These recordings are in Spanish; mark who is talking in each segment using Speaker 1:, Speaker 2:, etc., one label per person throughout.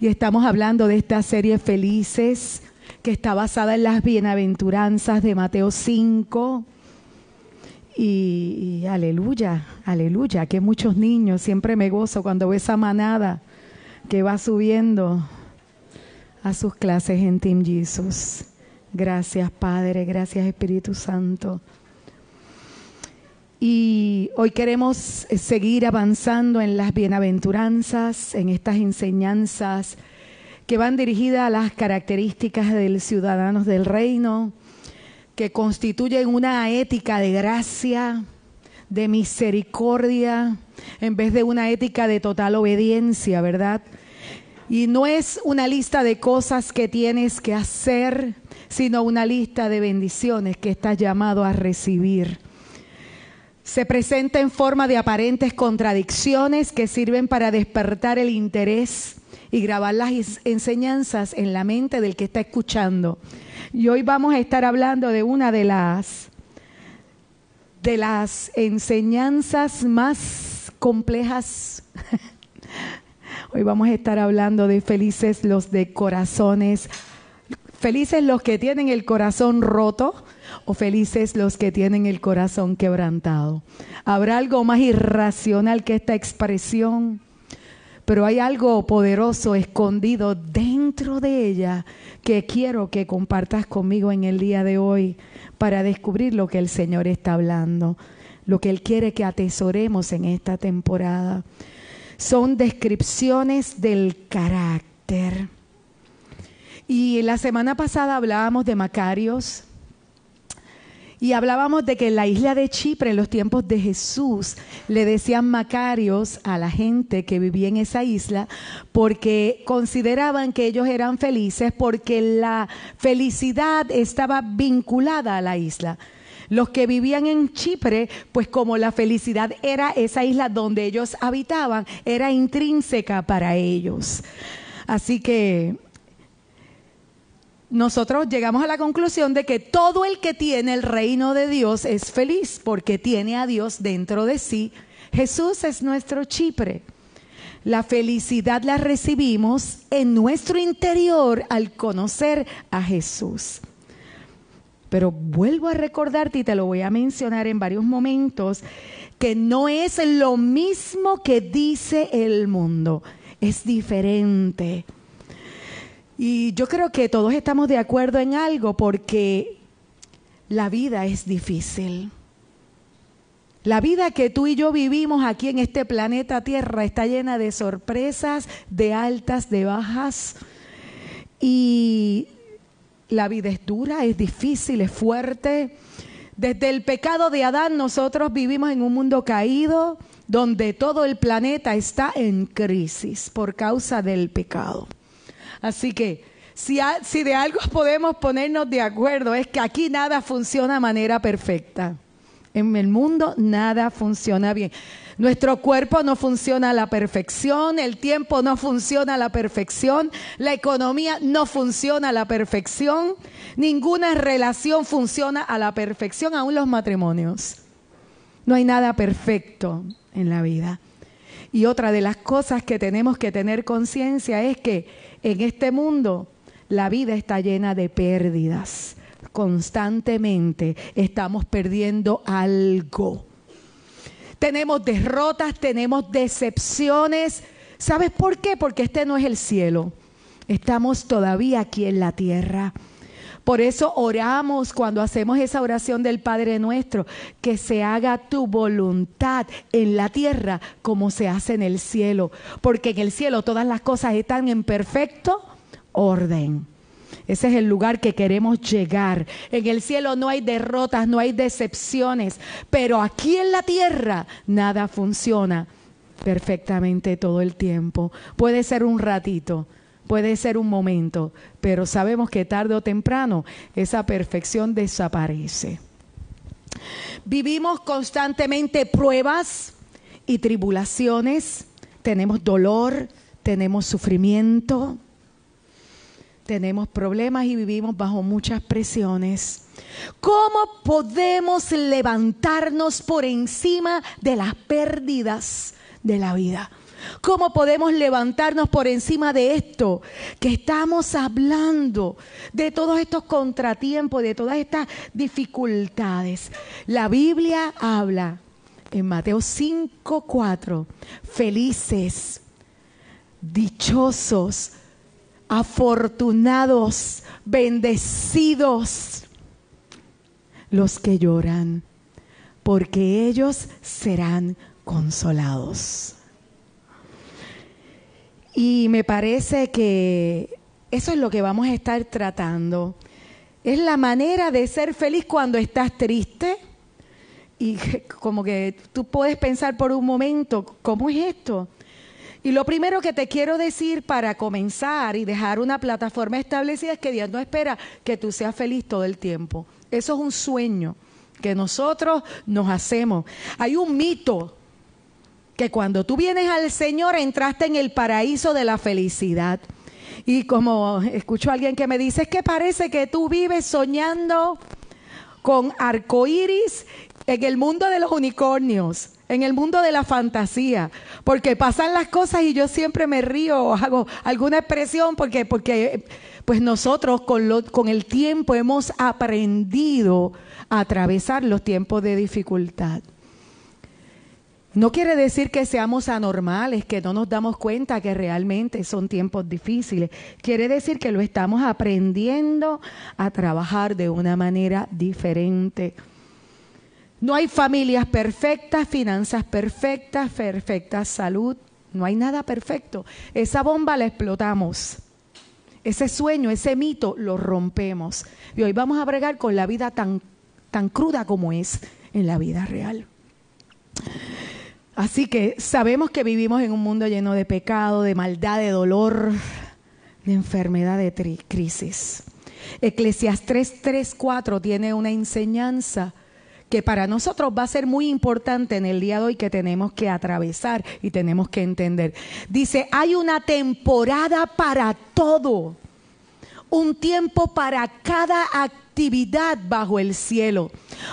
Speaker 1: y estamos hablando de esta serie Felices que está basada en las bienaventuranzas de Mateo 5. Y, aleluya, aleluya, que muchos niños, siempre me gozo cuando veo esa manada que va subiendo a sus clases en Team Jesus. Gracias Padre, gracias Espíritu Santo. Y hoy queremos seguir avanzando en las bienaventuranzas, en estas enseñanzas que van dirigidas a las características del ciudadanos del reino, que constituyen una ética de gracia, de misericordia, en vez de una ética de total obediencia, ¿verdad? Y no es una lista de cosas que tienes que hacer, sino una lista de bendiciones que estás llamado a recibir se presenta en forma de aparentes contradicciones que sirven para despertar el interés y grabar las enseñanzas en la mente del que está escuchando. Y hoy vamos a estar hablando de una de las de las enseñanzas más complejas. Hoy vamos a estar hablando de felices los de corazones, felices los que tienen el corazón roto, o felices los que tienen el corazón quebrantado. Habrá algo más irracional que esta expresión, pero hay algo poderoso escondido dentro de ella que quiero que compartas conmigo en el día de hoy para descubrir lo que el Señor está hablando, lo que Él quiere que atesoremos en esta temporada. Son descripciones del carácter. Y la semana pasada hablábamos de Macarios, y hablábamos de que en la isla de Chipre, en los tiempos de Jesús, le decían macarios a la gente que vivía en esa isla porque consideraban que ellos eran felices porque la felicidad estaba vinculada a la isla. Los que vivían en Chipre, pues como la felicidad era esa isla donde ellos habitaban, era intrínseca para ellos. Así que nosotros llegamos a la conclusión de que todo el que tiene el reino de Dios es feliz porque tiene a Dios dentro de sí. Jesús es nuestro Chipre. La felicidad la recibimos en nuestro interior al conocer a Jesús. Pero vuelvo a recordarte y te lo voy a mencionar en varios momentos, que no es lo mismo que dice el mundo, es diferente. Y yo creo que todos estamos de acuerdo en algo porque la vida es difícil. La vida que tú y yo vivimos aquí en este planeta Tierra está llena de sorpresas, de altas, de bajas. Y la vida es dura, es difícil, es fuerte. Desde el pecado de Adán nosotros vivimos en un mundo caído donde todo el planeta está en crisis por causa del pecado. Así que si, de algo podemos ponernos de acuerdo es que aquí nada funciona de manera perfecta. En el mundo nada funciona bien. Nuestro cuerpo no funciona a la perfección, el tiempo no funciona a la perfección, la economía no funciona a la perfección, ninguna relación funciona a la perfección, aún los matrimonios. No hay nada perfecto en la vida. Y otra de las cosas que tenemos que tener conciencia es que en este mundo la vida está llena de pérdidas. Constantemente estamos perdiendo algo. Tenemos derrotas, tenemos decepciones. ¿Sabes por qué? Porque este no es el cielo. Estamos todavía aquí en la tierra. Por eso oramos cuando hacemos esa oración del Padre nuestro, que se haga tu voluntad en la tierra como se hace en el cielo, porque en el cielo todas las cosas están en perfecto orden. Ese es el lugar que queremos llegar. En el cielo no hay derrotas, no hay decepciones, pero aquí en la tierra nada funciona perfectamente todo el tiempo. Puede ser un ratito, puede ser un momento, pero sabemos que tarde o temprano esa perfección desaparece. Vivimos constantemente pruebas y tribulaciones, tenemos dolor, tenemos sufrimiento, tenemos problemas y vivimos bajo muchas presiones. ¿Cómo podemos levantarnos por encima de las pérdidas de la vida? ¿Cómo podemos levantarnos por encima de esto que estamos hablando, de todos estos contratiempos, de todas estas dificultades? La Biblia habla en Mateo 5, 4, felices, dichosos, afortunados, bendecidos los que lloran, porque ellos serán consolados. Y me parece que eso es lo que vamos a estar tratando. Es la manera de ser feliz cuando estás triste. Y como que tú puedes pensar por un momento, ¿cómo es esto? Y lo primero que te quiero decir para comenzar y dejar una plataforma establecida es que Dios no espera que tú seas feliz todo el tiempo. Eso es un sueño que nosotros nos hacemos. Hay un mito que cuando tú vienes al Señor entraste en el paraíso de la felicidad. Y como escucho a alguien que me dice, es que parece que tú vives soñando con arcoíris en el mundo de los unicornios, en el mundo de la fantasía, porque pasan las cosas y yo siempre me río o hago alguna expresión porque, porque pues nosotros con, con el tiempo hemos aprendido a atravesar los tiempos de dificultad. No quiere decir que seamos anormales, que no nos damos cuenta que realmente son tiempos difíciles. Quiere decir que lo estamos aprendiendo a trabajar de una manera diferente. No hay familias perfectas, finanzas perfectas, perfecta salud. No hay nada perfecto. Esa bomba la explotamos. Ese sueño, ese mito, lo rompemos. Y hoy vamos a bregar con la vida tan, tan cruda como es en la vida real. Así que sabemos que vivimos en un mundo lleno de pecado, de maldad, de dolor, de enfermedad, de crisis. Eclesiastes 3:4 tiene una enseñanza que para nosotros va a ser muy importante en el día de hoy que tenemos que atravesar y tenemos que entender. Dice, hay una temporada para todo, un tiempo para cada actividad bajo el cielo,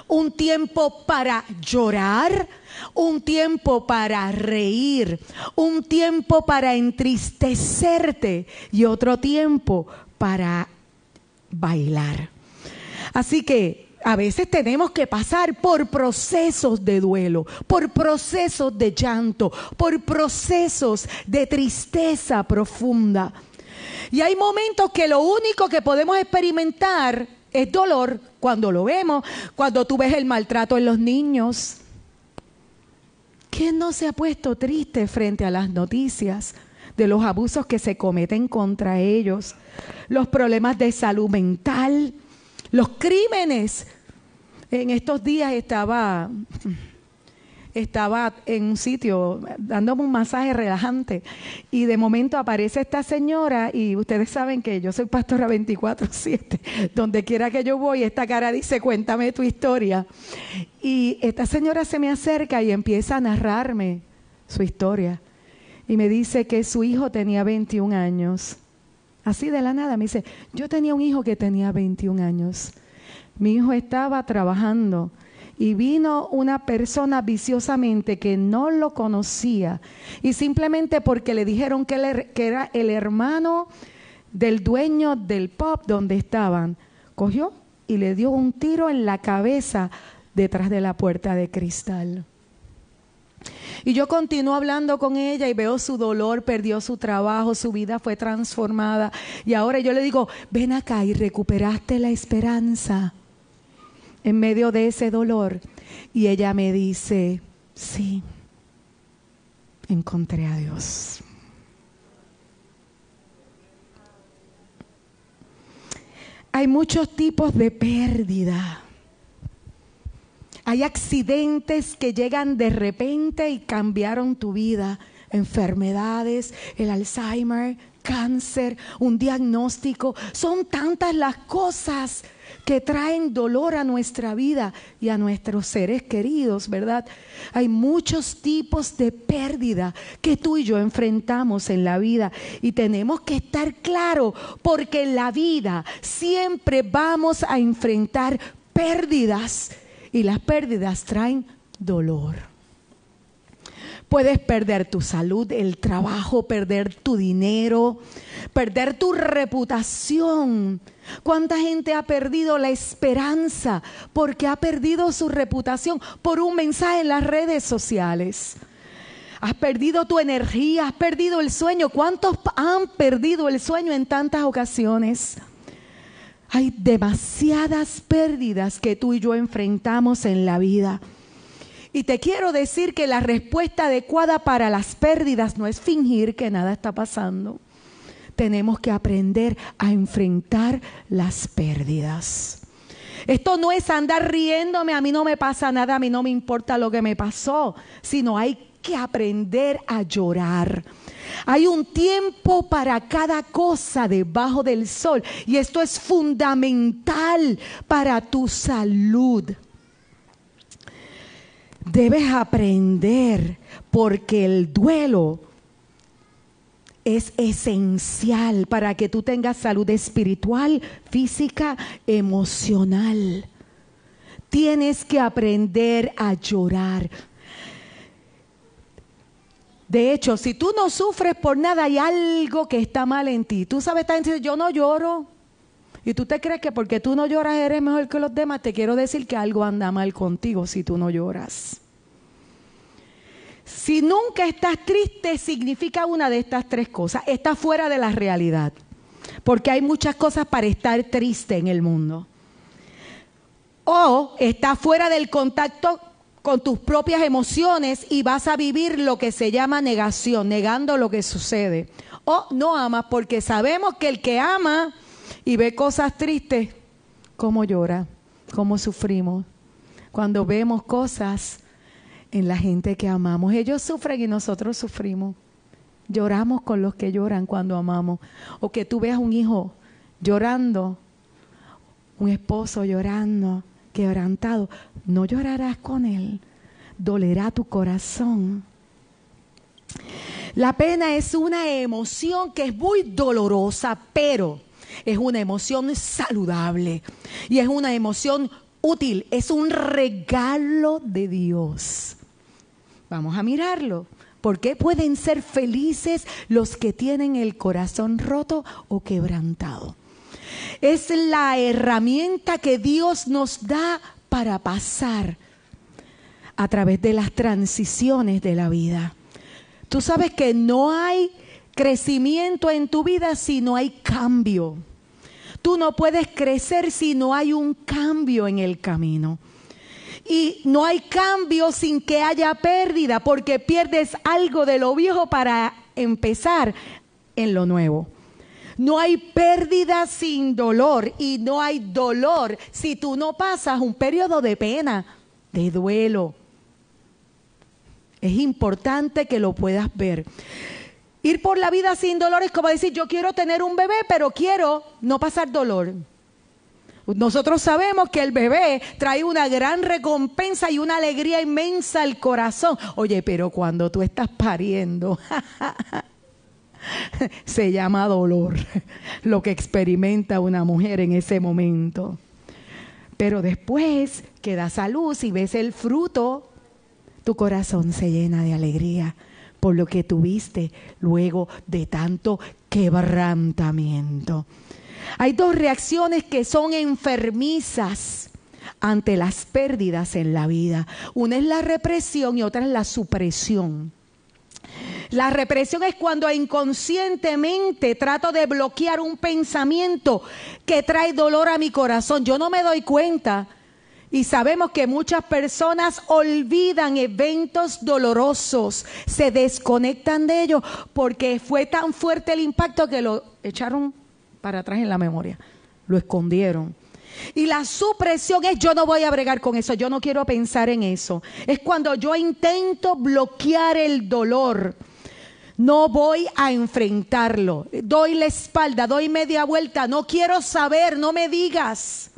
Speaker 1: un tiempo para llorar, un tiempo para reír, un tiempo para entristecerte y otro tiempo para bailar. Así que a veces tenemos que pasar por procesos de duelo, por procesos de llanto, por procesos de tristeza profunda. Y hay momentos que lo único que podemos experimentar es dolor cuando lo vemos, cuando tú ves el maltrato en los niños, ¿Quién no se ha puesto triste frente a las noticias de los abusos que se cometen contra ellos, los problemas de salud mental, los crímenes? En estos días estaba estaba en un sitio dándome un masaje relajante y de momento aparece esta señora y ustedes saben que yo soy pastora 24/7, donde quiera que yo voy, esta cara dice, cuéntame tu historia. Y esta señora se me acerca y empieza a narrarme su historia y me dice que su hijo tenía 21 años. Así de la nada me dice, yo tenía un hijo que tenía 21 años. Mi hijo estaba trabajando y vino una persona viciosamente que no lo conocía y simplemente porque le dijeron que, que era el hermano del dueño del pub donde estaban, cogió y le dio un tiro en la cabeza detrás de la puerta de cristal. Y yo continúo hablando con ella y veo su dolor, perdió su trabajo, su vida fue transformada. Y ahora yo le digo, ven acá y recuperaste la esperanza en medio de ese dolor. Y ella me dice, sí, encontré a Dios. Hay muchos tipos de pérdida. Hay accidentes que llegan de repente y cambiaron tu vida. Enfermedades, el Alzheimer, cáncer, un diagnóstico. Son tantas las cosas que traen dolor a nuestra vida y a nuestros seres queridos, ¿verdad? Hay muchos tipos de pérdida que tú y yo enfrentamos en la vida y tenemos que estar claros porque en la vida siempre vamos a enfrentar pérdidas y las pérdidas traen dolor. Puedes perder tu salud, el trabajo, perder tu dinero, perder tu reputación. ¿Cuánta gente ha perdido la esperanza porque ha perdido su reputación por un mensaje en las redes sociales? Has perdido tu energía, has perdido el sueño. ¿Cuántos han perdido el sueño en tantas ocasiones? Hay demasiadas pérdidas que tú y yo enfrentamos en la vida. Y te quiero decir que la respuesta adecuada para las pérdidas no es fingir que nada está pasando. Tenemos que aprender a enfrentar las pérdidas. Esto no es andar riéndome, a mí no me pasa nada, a mí no me importa lo que me pasó, sino hay que aprender a llorar. Hay un tiempo para cada cosa debajo del sol y esto es fundamental para tu salud. Debes aprender porque el duelo es esencial para que tú tengas salud espiritual, física, emocional. Tienes que aprender a llorar. De hecho, si tú no sufres por nada, hay algo que está mal en ti. Tú sabes, yo no lloro. Y tú te crees que porque tú no lloras eres mejor que los demás. Te quiero decir que algo anda mal contigo si tú no lloras. Si nunca estás triste, significa una de estas tres cosas. Estás fuera de la realidad. Porque hay muchas cosas para estar triste en el mundo. O estás fuera del contacto con tus propias emociones y vas a vivir lo que se llama negación, negando lo que sucede. O no amas porque sabemos que el que ama y ve cosas tristes, ¿cómo llora? ¿Cómo sufrimos? Cuando vemos cosas en la gente que amamos. Ellos sufren y nosotros sufrimos. Lloramos con los que lloran cuando amamos. O que tú veas un hijo llorando, un esposo llorando, quebrantado, no llorarás con él, dolerá tu corazón. La pena es una emoción que es muy dolorosa, pero es una emoción saludable y es una emoción útil, es un regalo de Dios. Vamos a mirarlo. ¿Por qué pueden ser felices los que tienen el corazón roto o quebrantado? Es la herramienta que Dios nos da para pasar a través de las transiciones de la vida. Tú sabes que no hay crecimiento en tu vida si no hay cambio. Tú no puedes crecer si no hay un cambio en el camino. Y no hay cambio sin que haya pérdida, porque pierdes algo de lo viejo para empezar en lo nuevo. No hay pérdida sin dolor y no hay dolor si tú no pasas un periodo de pena, de duelo. Es importante que lo puedas ver. Ir por la vida sin dolor es como decir, yo quiero tener un bebé, pero quiero no pasar dolor. Nosotros sabemos que el bebé trae una gran recompensa y una alegría inmensa al corazón. Oye, pero cuando tú estás pariendo, se llama dolor, lo que experimenta una mujer en ese momento. Pero después que das a luz y ves el fruto, tu corazón se llena de alegría por lo que tuviste luego de tanto quebrantamiento. Hay dos reacciones que son enfermizas ante las pérdidas en la vida. Una es la represión y otra es la supresión. La represión es cuando inconscientemente trato de bloquear un pensamiento que trae dolor a mi corazón. Yo no me doy cuenta. Y sabemos que muchas personas olvidan eventos dolorosos, se desconectan de ellos porque fue tan fuerte el impacto que lo echaron para atrás en la memoria, lo escondieron. Y la supresión es yo no voy a bregar con eso, yo no quiero pensar en eso. Es cuando yo intento bloquear el dolor no voy a enfrentarlo. Doy la espalda, doy media vuelta, no quiero saber, no me digas.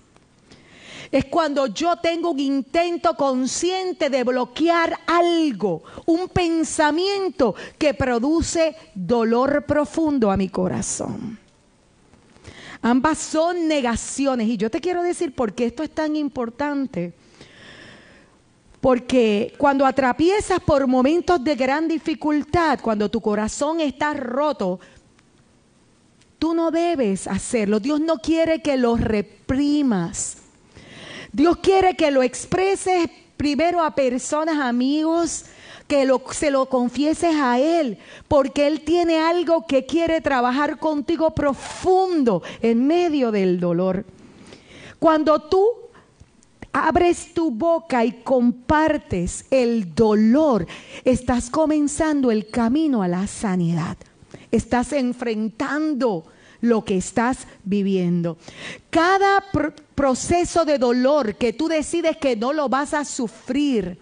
Speaker 1: Es cuando yo tengo un intento consciente de bloquear algo, un pensamiento que produce dolor profundo a mi corazón. Ambas son negaciones y yo te quiero decir por qué esto es tan importante. Porque cuando atraviesas por momentos de gran dificultad, cuando tu corazón está roto, tú no debes hacerlo. Dios no quiere que lo reprimas. Dios quiere que lo expreses primero a personas, amigos, que se lo confieses a Él, porque Él tiene algo que quiere trabajar contigo profundo en medio del dolor. Cuando tú abres tu boca y compartes el dolor, estás comenzando el camino a la sanidad. Estás enfrentando lo que estás viviendo. Cada proceso de dolor que tú decides que no lo vas a sufrir,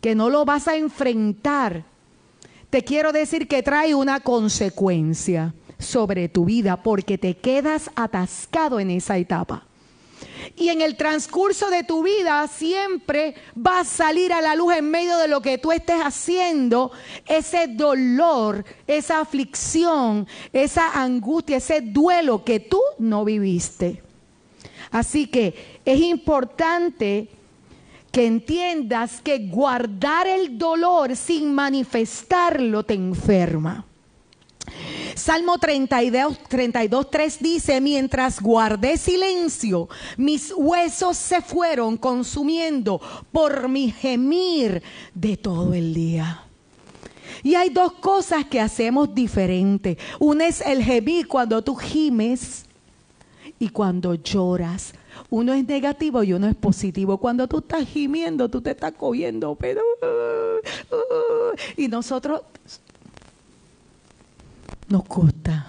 Speaker 1: que no lo vas a enfrentar, te quiero decir que trae una consecuencia sobre tu vida porque te quedas atascado en esa etapa. Y en el transcurso de tu vida siempre va a salir a la luz en medio de lo que tú estés haciendo, ese dolor, esa aflicción, esa angustia, ese duelo que tú no viviste. Así que es importante que entiendas que guardar el dolor sin manifestarlo te enferma. Salmo 32, 32, 3 dice, mientras guardé silencio, mis huesos se fueron consumiendo por mi gemir de todo el día. Y hay dos cosas que hacemos diferente. Una es el gemir cuando tú gimes y cuando lloras. Uno es negativo y uno es positivo. Cuando tú estás gimiendo, tú te estás cogiendo, pero... Uh, uh, y nosotros nos gusta.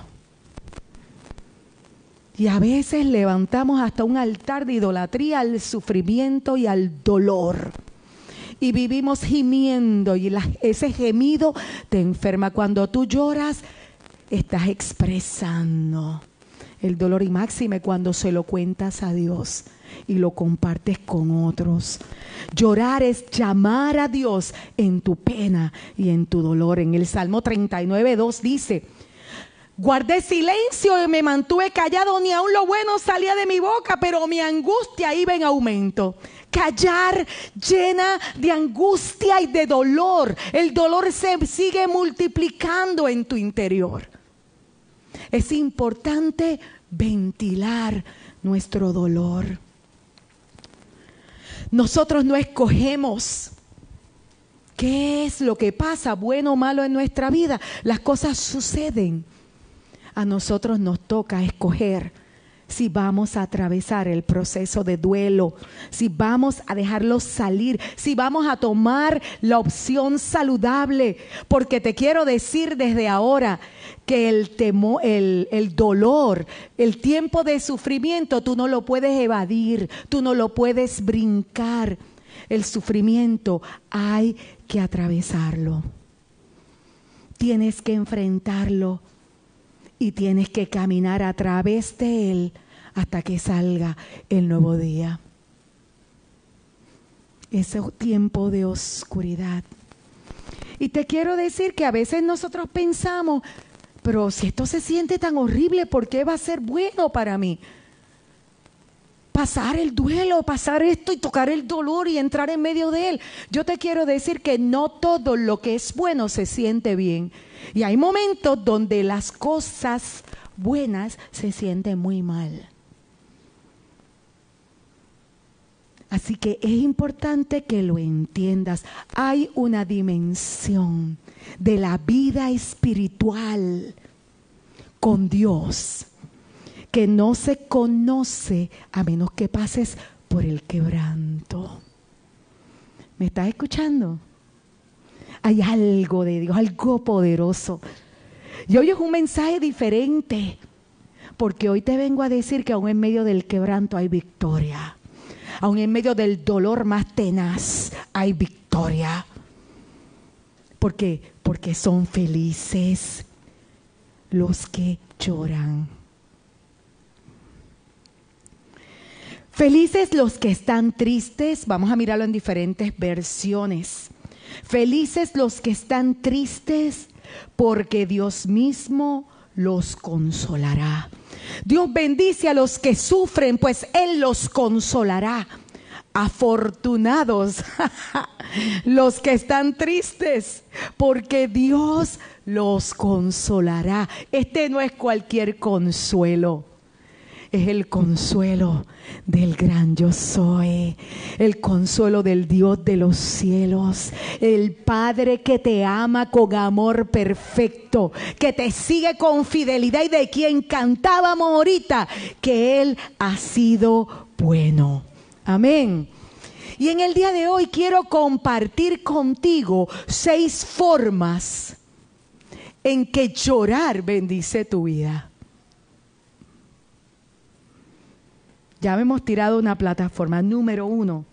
Speaker 1: Y a veces levantamos hasta un altar de idolatría al sufrimiento y al dolor. Y vivimos gimiendo y ese gemido te enferma. Cuando tú lloras, estás expresando el dolor y máxime cuando se lo cuentas a Dios y lo compartes con otros. Llorar es llamar a Dios en tu pena y en tu dolor. En el Salmo 39, 2 dice, Guardé silencio y me mantuve callado, ni aun lo bueno salía de mi boca, pero mi angustia iba en aumento. Callar llena de angustia y de dolor. El dolor se sigue multiplicando en tu interior. Es importante ventilar nuestro dolor. Nosotros no escogemos qué es lo que pasa, bueno o malo en nuestra vida. Las cosas suceden a nosotros nos toca escoger si vamos a atravesar el proceso de duelo, si vamos a dejarlo salir, si vamos a tomar la opción saludable, porque te quiero decir desde ahora que el, el, el dolor, el tiempo de sufrimiento, tú no lo puedes evadir, tú no lo puedes brincar. El sufrimiento hay que atravesarlo. Tienes que enfrentarlo y tienes que caminar a través de él hasta que salga el nuevo día. Ese tiempo de oscuridad. Y te quiero decir que a veces nosotros pensamos, pero si esto se siente tan horrible, ¿por qué va a ser bueno para mí? Pasar el duelo, pasar esto y tocar el dolor y entrar en medio de él. Yo te quiero decir que no todo lo que es bueno se siente bien. Y hay momentos donde las cosas buenas se sienten muy mal. Así que es importante que lo entiendas. Hay una dimensión de la vida espiritual con Dios que no se conoce a menos que pases por el quebranto. ¿Me estás escuchando? Hay algo de Dios, algo poderoso. Y hoy es un mensaje diferente, porque hoy te vengo a decir que aún en medio del quebranto hay victoria. Aún en medio del dolor más tenaz hay victoria. ¿Por qué? Porque son felices los que lloran. Felices los que están tristes. Vamos a mirarlo en diferentes versiones. Felices los que están tristes, porque Dios mismo los consolará. Dios bendice a los que sufren, pues Él los consolará. Afortunados los que están tristes, porque Dios los consolará. Este no es cualquier consuelo es el consuelo del gran yo soy, el consuelo del Dios de los cielos, el Padre que te ama con amor perfecto, que te sigue con fidelidad y de quien cantábamos ahorita, que Él ha sido bueno. Amén. Y en el día de hoy quiero compartir contigo seis formas en que llorar bendice tu vida. Ya hemos tirado una plataforma. Número uno,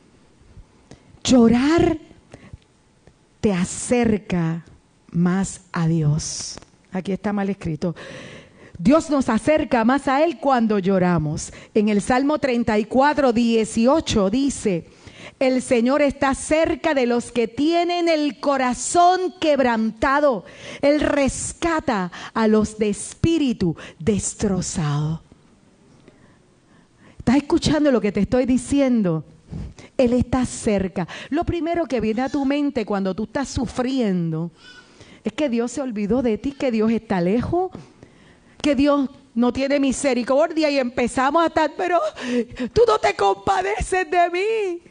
Speaker 1: llorar te acerca más a Dios. Aquí está mal escrito. Dios nos acerca más a Él cuando lloramos. En el Salmo 34, 18 dice, el Señor está cerca de los que tienen el corazón quebrantado. Él rescata a los de espíritu destrozado. ¿Estás escuchando lo que te estoy diciendo? Él está cerca. Lo primero que viene a tu mente cuando tú estás sufriendo es que Dios se olvidó de ti, que Dios está lejos, que Dios no tiene misericordia y empezamos a estar, pero tú no te compadeces de mí.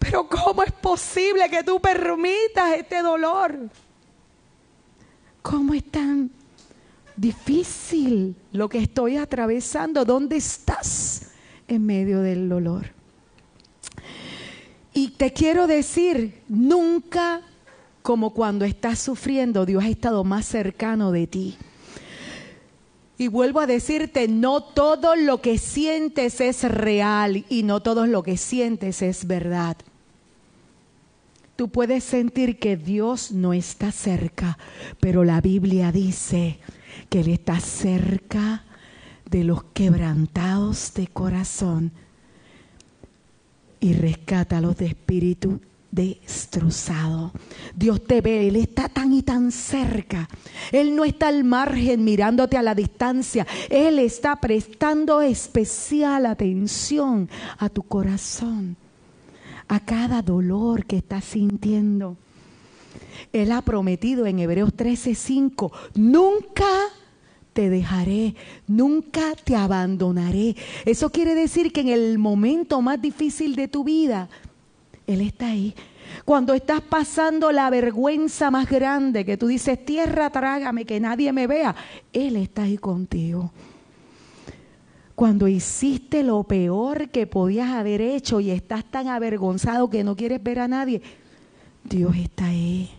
Speaker 1: Pero ¿cómo es posible que tú permitas este dolor? ¿Cómo es tan difícil lo que estoy atravesando? ¿Dónde estás? En medio del dolor. Y te quiero decir, nunca como cuando estás sufriendo, Dios ha estado más cercano de ti. Y vuelvo a decirte, no todo lo que sientes es real y no todo lo que sientes es verdad. Tú puedes sentir que Dios no está cerca, pero la Biblia dice que Él está cerca de los quebrantados de corazón y rescata a los de espíritu destrozado. Dios te ve, Él está tan y tan cerca. Él no está al margen mirándote a la distancia. Él está prestando especial atención a tu corazón, a cada dolor que estás sintiendo. Él ha prometido en Hebreos 13:5, nunca te dejaré, nunca te abandonaré. Eso quiere decir que en el momento más difícil de tu vida, Él está ahí. Cuando estás pasando la vergüenza más grande, que tú dices, tierra, trágame, que nadie me vea, Él está ahí contigo. Cuando hiciste lo peor que podías haber hecho y estás tan avergonzado que no quieres ver a nadie, Dios está ahí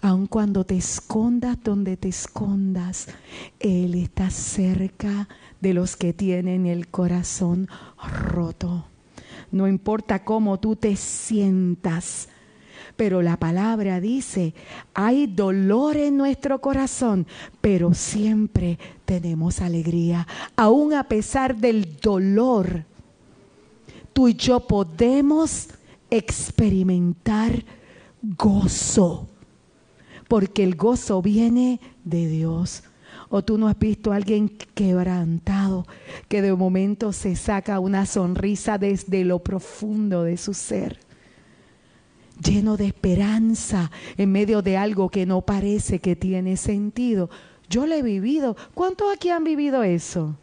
Speaker 1: aun cuando te escondas donde te escondas, Él está cerca de los que tienen el corazón roto. No importa cómo tú te sientas, pero la palabra dice, hay dolor en nuestro corazón, pero siempre tenemos alegría. Aún a pesar del dolor, tú y yo podemos experimentar gozo porque el gozo viene de Dios. O tú no has visto a alguien quebrantado que de momento se saca una sonrisa desde lo profundo de su ser, lleno de esperanza en medio de algo que no parece que tiene sentido. Yo lo he vivido. ¿Cuántos aquí han vivido eso?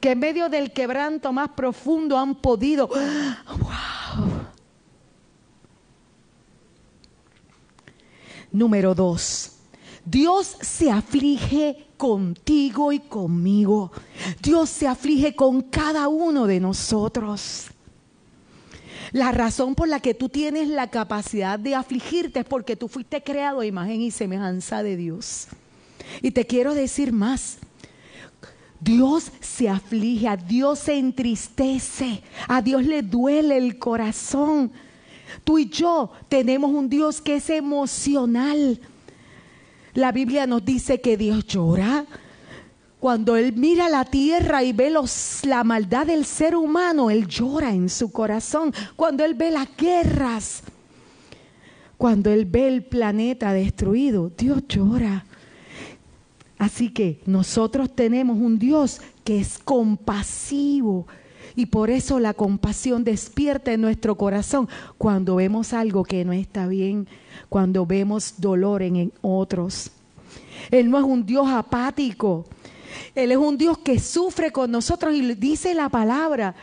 Speaker 1: Que en medio del quebranto más profundo han podido, wow, Número dos, Dios se aflige contigo y conmigo. Dios se aflige con cada uno de nosotros. La razón por la que tú tienes la capacidad de afligirte es porque tú fuiste creado a imagen y semejanza de Dios. Y te quiero decir más. Dios se aflige, a Dios se entristece, a Dios le duele el corazón Tú y yo tenemos un Dios que es emocional. La Biblia nos dice que Dios llora. Cuando Él mira la tierra y ve los, la maldad del ser humano, Él llora en su corazón. Cuando Él ve las guerras, cuando Él ve el planeta destruido, Dios llora. Así que nosotros tenemos un Dios que es compasivo, Y por eso la compasión despierta en nuestro corazón cuando vemos algo que no está bien, cuando vemos dolor en, otros. Él no es un Dios apático. Él es un Dios que sufre con nosotros y dice la palabra.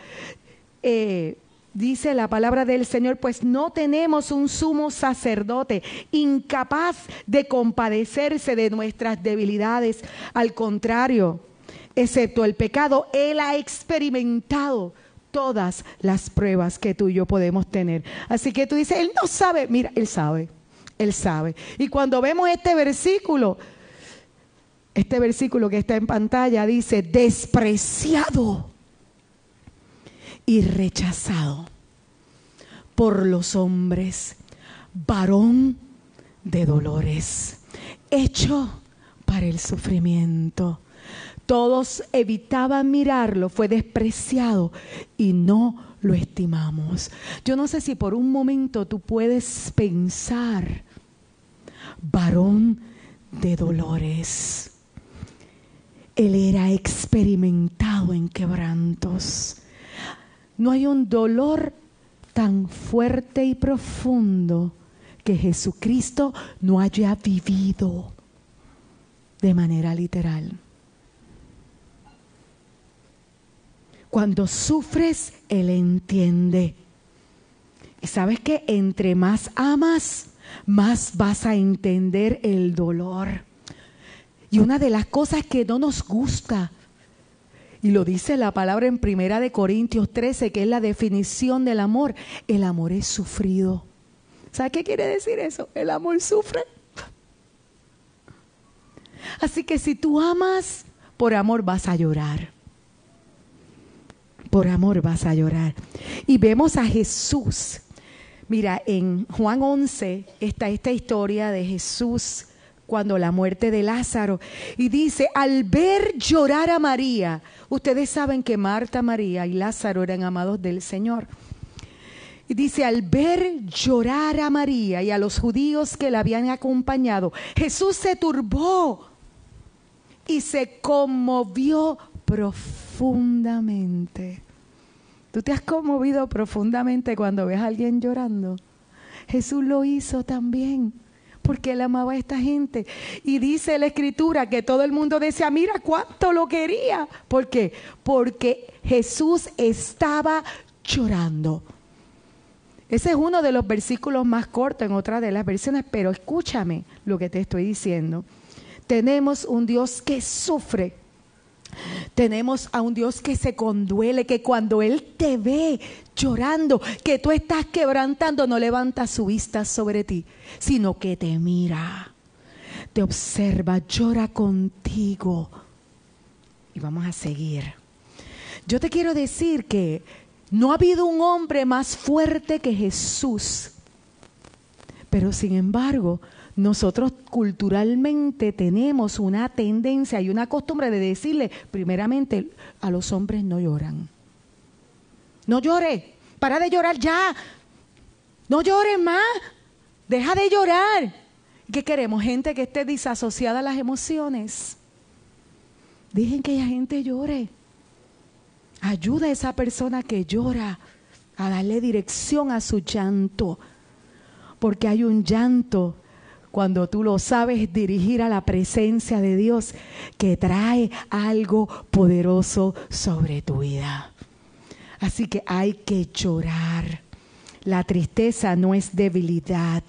Speaker 1: Eh, dice la palabra del Señor, pues no tenemos un sumo sacerdote incapaz de compadecerse de nuestras debilidades. Al contrario, excepto el pecado, Él ha experimentado todas las pruebas que tú y yo podemos tener. Así que tú dices, Él no sabe, mira, Él sabe, Él sabe. Y cuando vemos este versículo, este versículo que está en pantalla dice, despreciado y rechazado por los hombres, varón de dolores, hecho para el sufrimiento todos evitaban mirarlo, fue despreciado y no lo estimamos. Yo no sé si por un momento tú puedes pensar, varón de dolores. Él era experimentado en quebrantos. No hay un dolor tan fuerte y profundo que Jesucristo no haya vivido de manera literal. Cuando sufres, Él entiende. Y sabes que entre más amas, más vas a entender el dolor. Y una de las cosas que no nos gusta, y lo dice la palabra en Primera de Corintios 13, que es la definición del amor, el amor es sufrido. ¿Sabes qué quiere decir eso? El amor sufre. Así que si tú amas, por amor vas a llorar por amor vas a llorar. Y vemos a Jesús. Mira, en Juan 11 está esta historia de Jesús cuando la muerte de Lázaro. Y dice, al ver llorar a María, ustedes saben que Marta, María y Lázaro eran amados del Señor. Y dice, al ver llorar a María y a los judíos que la habían acompañado, Jesús se turbó y se conmovió profundamente. ¿Tú te has conmovido profundamente cuando ves a alguien llorando? Jesús lo hizo también porque él amaba a esta gente. Y dice la escritura que todo el mundo decía, mira cuánto lo quería. ¿Por qué? Porque Jesús estaba llorando. Ese es uno de los versículos más cortos en otra de las versiones, pero escúchame lo que te estoy diciendo. Tenemos un Dios que sufre tenemos a un Dios que se conduele, que cuando Él te ve llorando, que tú estás quebrantando, no levanta su vista sobre ti, sino que te mira, te observa, llora contigo. Y vamos a seguir. Yo te quiero decir que no ha habido un hombre más fuerte que Jesús, pero sin embargo, nosotros culturalmente tenemos una tendencia y una costumbre de decirle, primeramente, a los hombres no lloran. No llore, para de llorar ya. No llores más, deja de llorar. ¿Qué queremos? Gente que esté disasociada a las emociones. Dejen que la gente llore. Ayuda a esa persona que llora a darle dirección a su llanto. Porque hay un llanto cuando tú lo sabes dirigir a la presencia de Dios que trae algo poderoso sobre tu vida. Así que hay que llorar. La tristeza no es debilidad.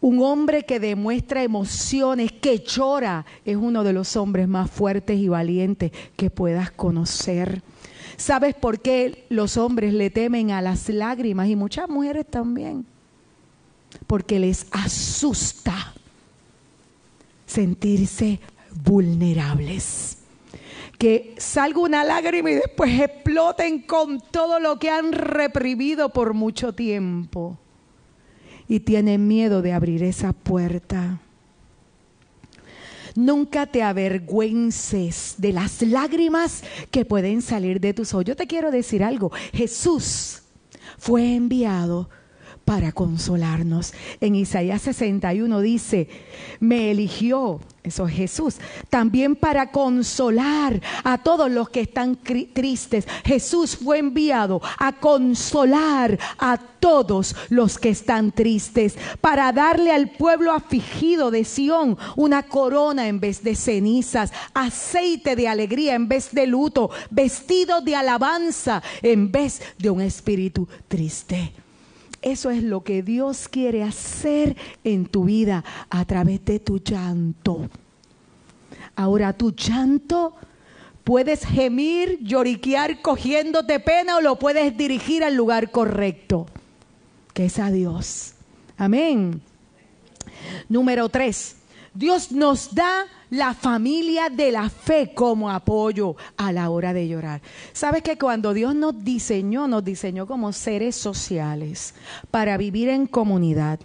Speaker 1: Un hombre que demuestra emociones, que llora, es uno de los hombres más fuertes y valientes que puedas conocer. ¿Sabes por qué los hombres le temen a las lágrimas y muchas mujeres también? Porque les asusta sentirse vulnerables. Que salga una lágrima y después exploten con todo lo que han reprimido por mucho tiempo. Y tienen miedo de abrir esa puerta. Nunca te avergüences de las lágrimas que pueden salir de tus ojos. Yo te quiero decir algo. Jesús fue enviado para consolarnos. En Isaías 61 dice, me eligió, eso es Jesús, también para consolar a todos los que están tristes. Jesús fue enviado a consolar a todos los que están tristes, para darle al pueblo afligido de Sión una corona en vez de cenizas, aceite de alegría en vez de luto, vestido de alabanza en vez de un espíritu triste. Eso es lo que Dios quiere hacer en tu vida a través de tu llanto. Ahora, tu llanto puedes gemir, lloriquear, cogiéndote pena o lo puedes dirigir al lugar correcto, que es a Dios. Amén. Número tres, Dios nos da la familia de la fe como apoyo a la hora de llorar. Sabes que cuando Dios nos diseñó, nos diseñó como seres sociales para vivir en comunidad.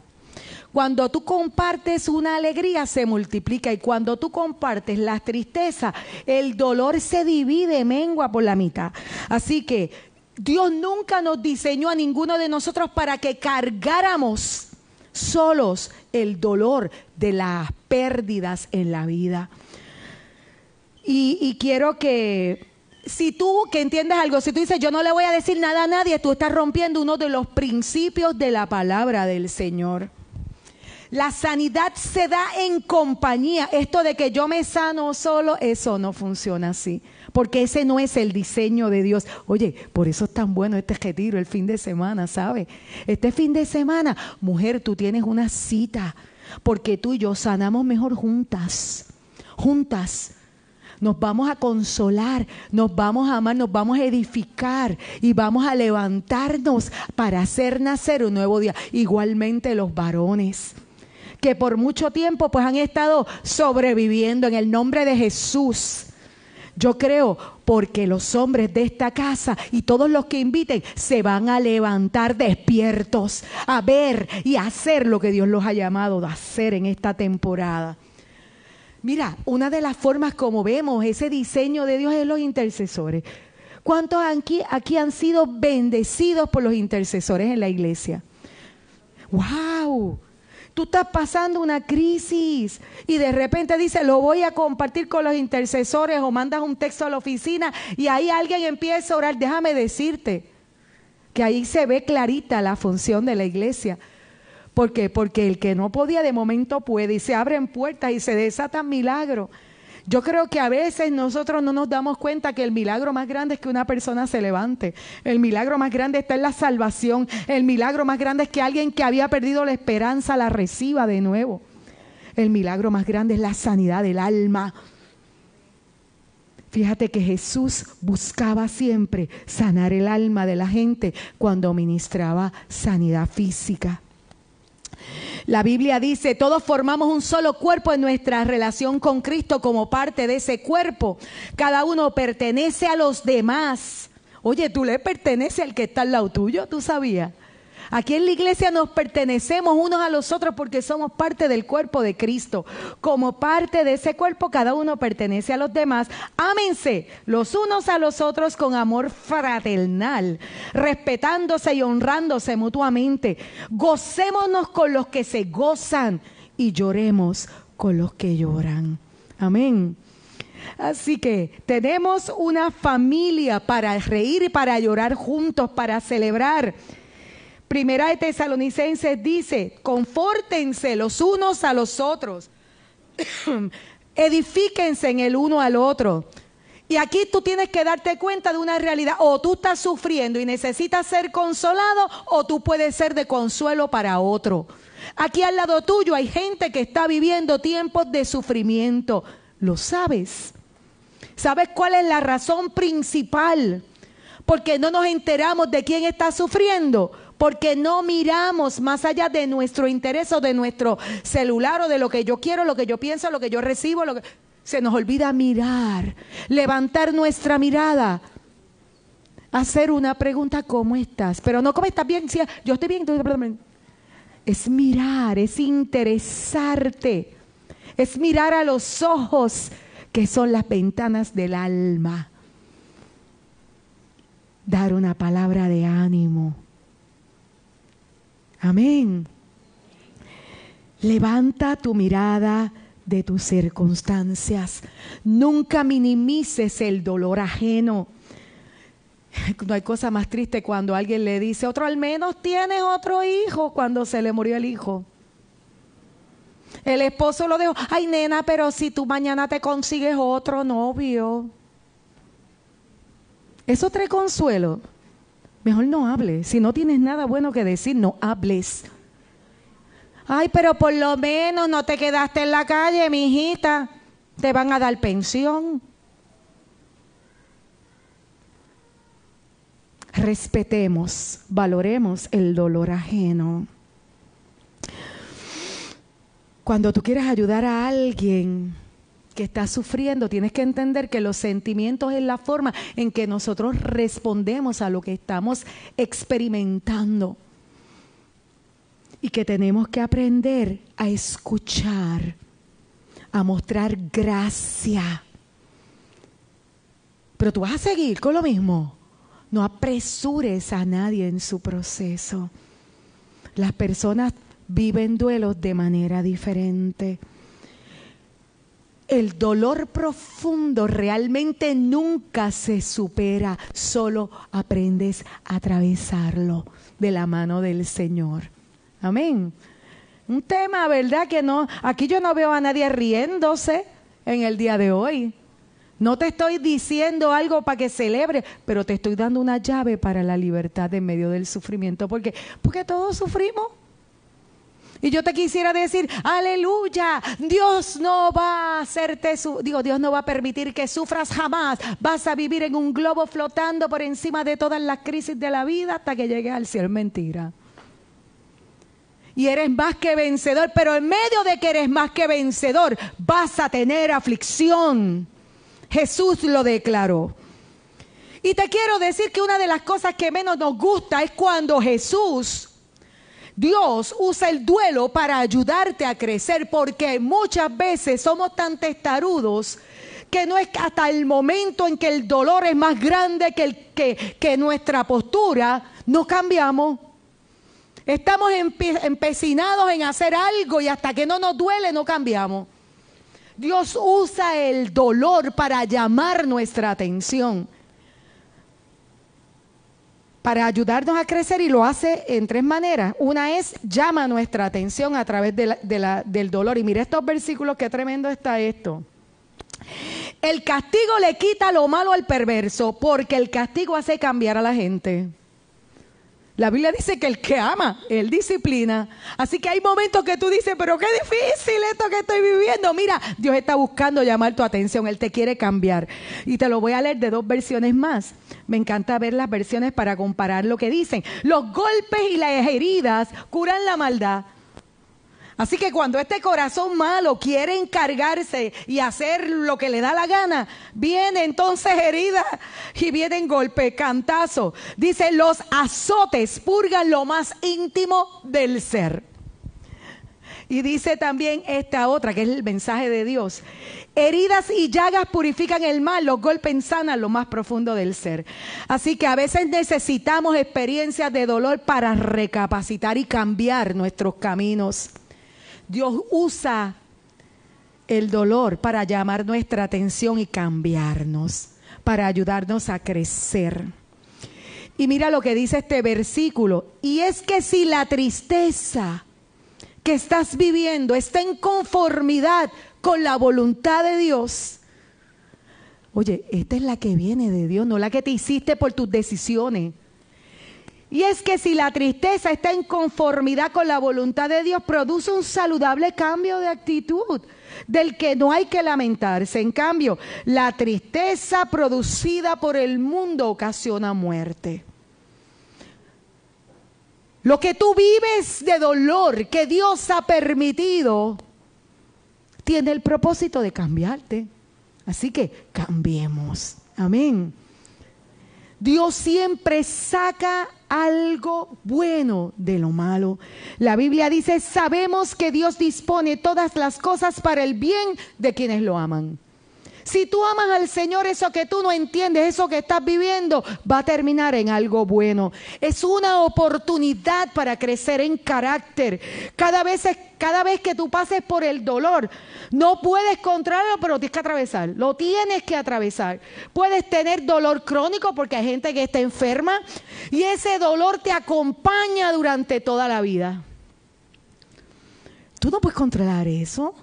Speaker 1: Cuando tú compartes una alegría se multiplica y cuando tú compartes la tristeza, el dolor se divide, mengua por la mitad. Así que Dios nunca nos diseñó a ninguno de nosotros para que cargáramos solos el dolor de las pérdidas en la vida. Y, quiero que, si tú que entiendas algo, si tú dices, yo no le voy a decir nada a nadie, tú estás rompiendo uno de los principios de la palabra del Señor. La sanidad se da en compañía. Esto de que yo me sano solo, eso no funciona así. Porque ese no es el diseño de Dios. Oye, por eso es tan bueno este retiro el fin de semana, ¿sabe? Este fin de semana, mujer, tú tienes una cita. Porque tú y yo sanamos mejor juntas. Juntas nos vamos a consolar, nos vamos a amar, nos vamos a edificar y vamos a levantarnos para hacer nacer un nuevo día. Igualmente los varones que por mucho tiempo pues han estado sobreviviendo en el nombre de Jesús. Yo creo porque los hombres de esta casa y todos los que inviten se van a levantar despiertos a ver y a hacer lo que Dios los ha llamado a hacer en esta temporada. Mira, una de las formas como vemos ese diseño de Dios es los intercesores. ¿Cuántos aquí, aquí han sido bendecidos por los intercesores en la iglesia? ¡Wow! Tú estás pasando una crisis y de repente dices, lo voy a compartir con los intercesores o mandas un texto a la oficina y ahí alguien empieza a orar. Déjame decirte que ahí se ve clarita la función de la iglesia. ¿Por qué? Porque el que no podía de momento puede y se abren puertas y se desatan milagros. Yo creo que a veces nosotros no nos damos cuenta que el milagro más grande es que una persona se levante. El milagro más grande está en la salvación. El milagro más grande es que alguien que había perdido la esperanza la reciba de nuevo. El milagro más grande es la sanidad del alma. Fíjate que Jesús buscaba siempre sanar el alma de la gente cuando ministraba sanidad física. La Biblia dice, todos formamos un solo cuerpo en nuestra relación con Cristo como parte de ese cuerpo. Cada uno pertenece a los demás. Oye, tú le pertenece al que está al lado tuyo, ¿tú sabías? Aquí en la iglesia nos pertenecemos unos a los otros porque somos parte del cuerpo de Cristo. Como parte de ese cuerpo, cada uno pertenece a los demás. Ámense los unos a los otros con amor fraternal, respetándose y honrándose mutuamente. Gocémonos con los que se gozan y lloremos con los que lloran. Amén. Así que tenemos una familia para reír y para llorar juntos, para celebrar. Primera de Tesalonicenses dice, confórtense los unos a los otros, edifíquense en el uno al otro. Y aquí tú tienes que darte cuenta de una realidad. O tú estás sufriendo y necesitas ser consolado, o tú puedes ser de consuelo para otro. Aquí al lado tuyo hay gente que está viviendo tiempos de sufrimiento. ¿Lo sabes? ¿Sabes cuál es la razón principal? Porque no nos enteramos de quién está sufriendo porque no miramos más allá de nuestro interés o de nuestro celular o de lo que yo quiero, lo que yo pienso, lo que yo recibo, lo que... se nos olvida mirar, levantar nuestra mirada, hacer una pregunta, ¿cómo estás? Pero no, ¿cómo estás bien? yo estoy bien. Es mirar, es interesarte, es mirar a los ojos que son las ventanas del alma. Dar una palabra de ánimo Amén. Levanta tu mirada de tus circunstancias. Nunca minimices el dolor ajeno. No hay cosa más triste cuando alguien le dice, otro al menos tienes otro hijo cuando se le murió el hijo. El esposo lo dijo, ay nena, pero si tú mañana te consigues otro novio. Eso trae consuelo. Mejor no hables. Si no tienes nada bueno que decir, no hables. Ay, pero por lo menos no te quedaste en la calle, mi hijita. Te van a dar pensión. Respetemos, valoremos el dolor ajeno. Cuando tú quieres ayudar a alguien que está sufriendo, tienes que entender que los sentimientos es la forma en que nosotros respondemos a lo que estamos experimentando y que tenemos que aprender a escuchar, a mostrar gracia. Pero tú vas a seguir con lo mismo. No apresures a nadie en su proceso. Las personas viven duelos de manera diferente. El dolor profundo realmente nunca se supera, solo aprendes a atravesarlo de la mano del Señor. Amén. Un tema, ¿verdad? Que no, aquí yo no veo a nadie riéndose en el día de hoy. No te estoy diciendo algo para que celebre, pero te estoy dando una llave para la libertad en medio del sufrimiento. ¿Por qué? Porque todos sufrimos. Y yo te quisiera decir, aleluya, Dios no va a hacerte, su digo, Dios no va a permitir que sufras jamás. Vas a vivir en un globo flotando por encima de todas las crisis de la vida hasta que llegues al cielo. Mentira y eres más que vencedor, pero en medio de que eres más que vencedor vas a tener aflicción. Jesús lo declaró. Y te quiero decir que una de las cosas que menos nos gusta es cuando Jesús, Dios, usa el duelo para ayudarte a crecer, porque muchas veces somos tan testarudos que no es hasta el momento en que el dolor es más grande que, nuestra postura, no cambiamos. Estamos empecinados en hacer algo y hasta que no nos duele no cambiamos. Dios usa el dolor para llamar nuestra atención, para ayudarnos a crecer y lo hace en tres maneras. Una es llama nuestra atención a través del dolor. Y mire estos versículos, qué tremendo está esto. El castigo le quita lo malo al perverso porque el castigo hace cambiar a la gente. La Biblia dice que el que ama, él disciplina. Así que hay momentos que tú dices, pero qué difícil esto que estoy viviendo. Mira, Dios está buscando llamar tu atención, Él te quiere cambiar. Y te lo voy a leer de dos versiones más. Me encanta ver las versiones para comparar lo que dicen. Los golpes y las heridas curan la maldad Así que cuando este corazón malo quiere encargarse y hacer lo que le da la gana, viene entonces herida y vienen golpe, cantazo. Dice, los azotes purgan lo más íntimo del ser. Y dice también esta otra, que es el mensaje de Dios. Heridas y llagas purifican el mal, los golpes sanan lo más profundo del ser. Así que a veces necesitamos experiencias de dolor para recapacitar y cambiar nuestros caminos. Dios usa el dolor para llamar nuestra atención y cambiarnos, para ayudarnos a crecer. Y mira lo que dice este versículo. Y es que si la tristeza que estás viviendo está en conformidad con la voluntad de Dios, oye, esta es la que viene de Dios, no la que te hiciste por tus decisiones. Y es que si la tristeza está en conformidad con la voluntad de Dios, produce un saludable cambio de actitud del que no hay que lamentarse. En cambio, la tristeza producida por el mundo ocasiona muerte. Lo que tú vives de dolor que Dios ha permitido tiene el propósito de cambiarte. Así que cambiemos. Amén. Dios siempre saca algo bueno de lo malo. La Biblia dice, sabemos que Dios dispone todas las cosas para el bien de quienes lo aman. Si tú amas al Señor, eso que tú no entiendes, eso que estás viviendo, va a terminar en algo bueno. Es una oportunidad para crecer en carácter. Cada vez, cada vez que tú pases por el dolor, no puedes controlarlo, pero tienes que atravesar. Lo tienes que atravesar. Puedes tener dolor crónico porque hay gente que está enferma y ese dolor te acompaña durante toda la vida. Tú no puedes controlar eso.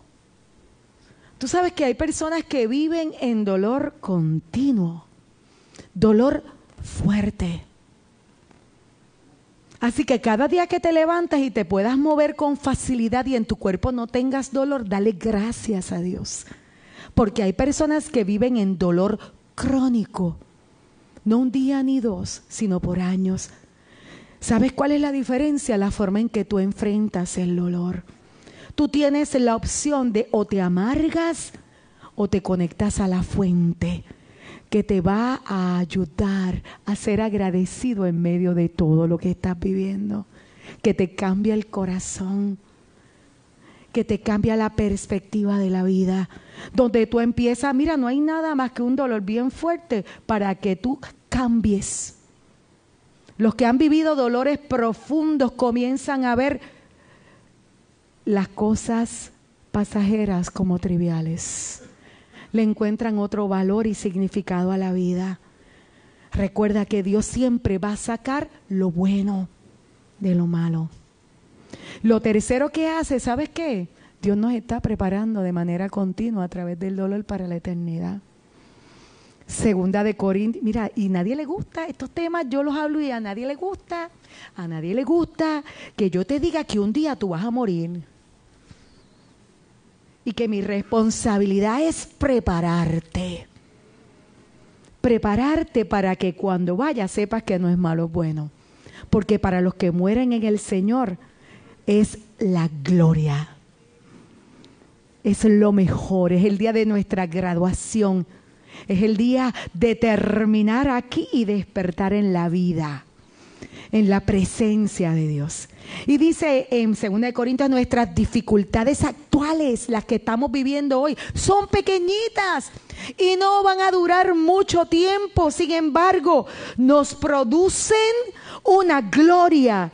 Speaker 1: Tú sabes que hay personas que viven en dolor continuo, dolor fuerte. Así que cada día que te levantas y te puedas mover con facilidad y en tu cuerpo no tengas dolor, dale gracias a Dios. Porque hay personas que viven en dolor crónico, no un día ni dos, sino por años. ¿Sabes cuál es la diferencia? La forma en que tú enfrentas el dolor tú tienes la opción de o te amargas o te conectas a la fuente que te va a ayudar a ser agradecido en medio de todo lo que estás viviendo, que te cambia el corazón, que te cambia la perspectiva de la vida, donde tú empiezas, mira, no hay nada más que un dolor bien fuerte para que tú cambies. Los que han vivido dolores profundos comienzan a ver las cosas pasajeras como triviales. Le encuentran otro valor y significado a la vida. Recuerda que Dios siempre va a sacar lo bueno de lo malo. Lo tercero que hace, ¿sabes qué? Dios nos está preparando de manera continua a través del dolor para la eternidad. Segunda de Corintios, mira, y nadie le gusta estos temas, yo los hablo y a nadie le gusta, a nadie le gusta que yo te diga que un día tú vas a morir y que mi responsabilidad es prepararte. Prepararte para que cuando vayas sepas que no es malo bueno. Porque para los que mueren en el Señor es la gloria. Es lo mejor, es el día de nuestra graduación. Es el día de terminar aquí y despertar en la vida en la presencia de Dios. Y dice en 2 Corintios, nuestras dificultades actuales, las que estamos viviendo hoy, son pequeñitas y no van a durar mucho tiempo. Sin embargo, nos producen una gloria.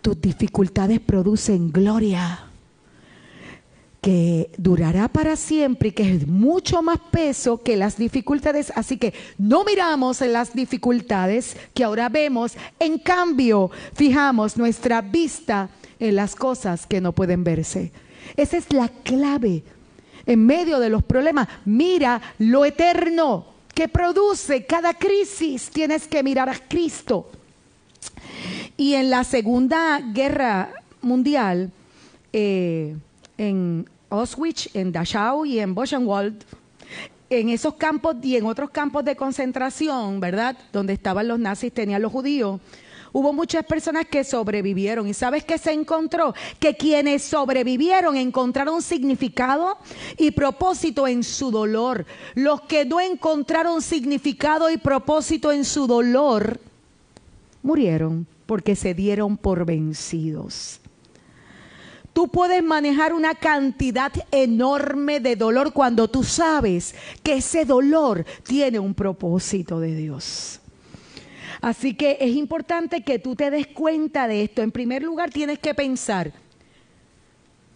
Speaker 1: Tus dificultades producen gloria que durará para siempre y que es mucho más peso que las dificultades. Así que no miramos en las dificultades que ahora vemos, en cambio fijamos nuestra vista en las cosas que no pueden verse. Esa es la clave. En medio de los problemas, mira lo eterno que produce cada crisis. Tienes que mirar a Cristo. Y en la Segunda Guerra Mundial, eh, en Auschwitz, en Dachau y en Buchenwald, en esos campos y en otros campos de concentración, ¿verdad? Donde estaban los nazis, tenían los judíos. Hubo muchas personas que sobrevivieron. ¿Y sabes qué se encontró? Que quienes sobrevivieron encontraron significado y propósito en su dolor. Los que no encontraron significado y propósito en su dolor, murieron porque se dieron por vencidos. Tú puedes manejar una cantidad enorme de dolor cuando tú sabes que ese dolor tiene un propósito de Dios. Así que es importante que tú te des cuenta de esto. En primer lugar, tienes que pensar,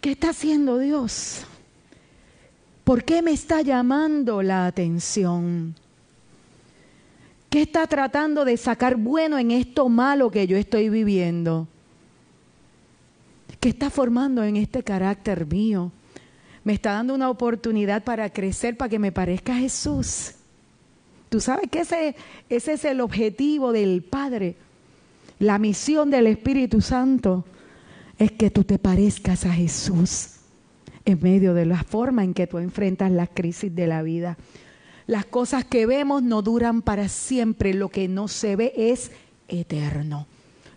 Speaker 1: ¿qué está haciendo Dios? ¿Por qué me está llamando la atención? ¿Qué está tratando de sacar bueno en esto malo que yo estoy viviendo? ¿Qué está formando en este carácter mío? Me está dando una oportunidad para crecer, para que me parezca a Jesús. Tú sabes que ese, ese es el objetivo del Padre. La misión del Espíritu Santo es que tú te parezcas a Jesús en medio de la forma en que tú enfrentas las crisis de la vida. Las cosas que vemos no duran para siempre, lo que no se ve es eterno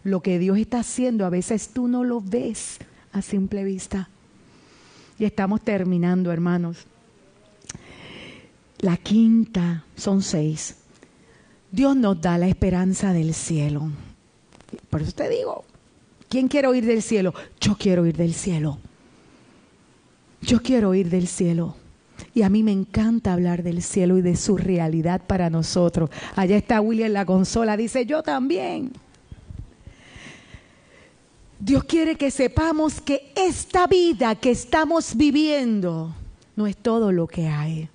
Speaker 1: lo que Dios está haciendo, a veces tú no lo ves a simple vista. Y estamos terminando, hermanos. La quinta, son seis. Dios nos da la esperanza del cielo. Por eso te digo, ¿quién quiere oír del cielo? Yo quiero oír del cielo. Yo quiero oír del cielo. Y a mí me encanta hablar del cielo y de su realidad para nosotros. Allá está William la consola, dice, yo también. Dios quiere que sepamos que esta vida que estamos viviendo no es todo lo que hay.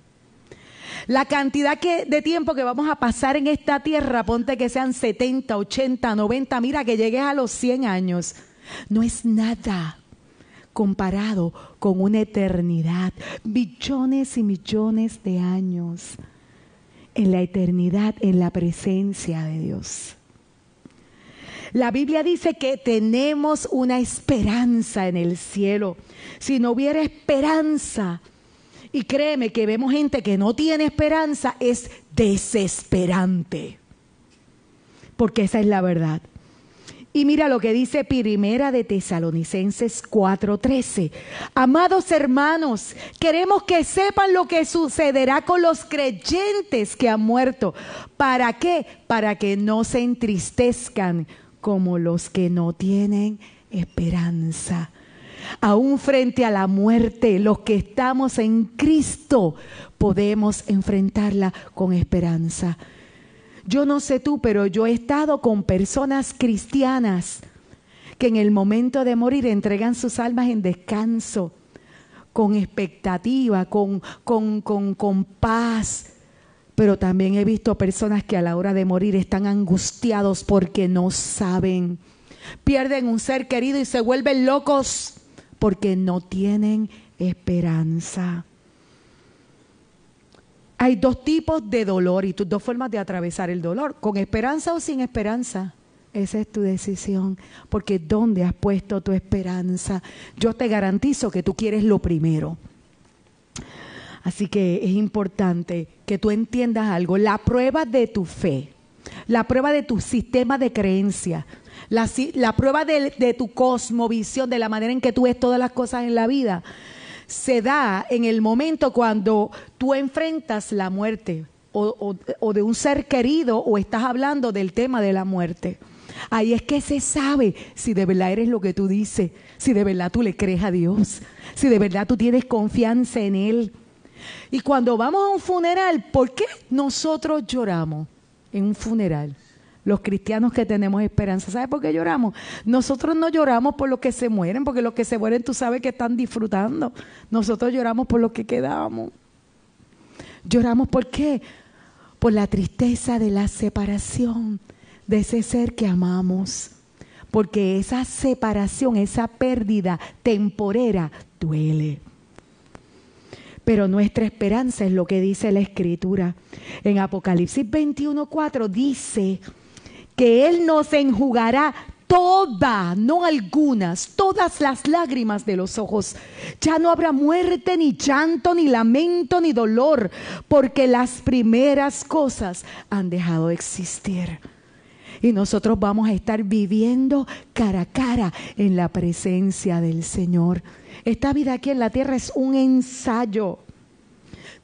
Speaker 1: La cantidad de tiempo que vamos a pasar en esta tierra, ponte que sean 70, 80, 90, mira que llegues a los 100 años, no es nada comparado con una eternidad, millones y millones de años en la eternidad, en la presencia de Dios. La Biblia dice que tenemos una esperanza en el cielo. Si no hubiera esperanza, y créeme que vemos gente que no tiene esperanza, es desesperante. Porque esa es la verdad. Y mira lo que dice Primera de Tesalonicenses 4:13. Amados hermanos, queremos que sepan lo que sucederá con los creyentes que han muerto. ¿Para qué? Para que no se entristezcan como los que no tienen esperanza. Aún frente a la muerte, los que estamos en Cristo podemos enfrentarla con esperanza. Yo no sé tú, pero yo he estado con personas cristianas que en el momento de morir entregan sus almas en descanso, con expectativa, con, con, con, con paz. Pero también he visto personas que a la hora de morir están angustiados porque no saben. Pierden un ser querido y se vuelven locos porque no tienen esperanza. Hay dos tipos de dolor y dos formas de atravesar el dolor, con esperanza o sin esperanza. Esa es tu decisión, porque ¿dónde has puesto tu esperanza? Yo te garantizo que tú quieres lo primero. Así que es importante que tú entiendas algo. La prueba de tu fe, la prueba de tu sistema de creencia, la, prueba de, de tu cosmovisión, de la manera en que tú ves todas las cosas en la vida, se da en el momento cuando tú enfrentas la muerte o, de un ser querido o estás hablando del tema de la muerte. Ahí es que se sabe si de verdad eres lo que tú dices, si de verdad tú le crees a Dios, si de verdad tú tienes confianza en Él. Y cuando vamos a un funeral, ¿por qué nosotros lloramos en un funeral? los cristianos que tenemos esperanza. ¿Sabes por qué lloramos? Nosotros no lloramos por los que se mueren, porque los que se mueren tú sabes que están disfrutando. Nosotros lloramos por los que quedamos. Lloramos por qué? Por la tristeza de la separación de ese ser que amamos. Porque esa separación, esa pérdida temporera duele. Pero nuestra esperanza es lo que dice la Escritura. En Apocalipsis 21:4 dice que Él nos enjugará toda, no algunas, todas las lágrimas de los ojos. Ya no habrá muerte, ni llanto, ni lamento, ni dolor, porque las primeras cosas han dejado de existir. Y nosotros vamos a estar viviendo cara a cara en la presencia del Señor. Esta vida aquí en la tierra es un ensayo.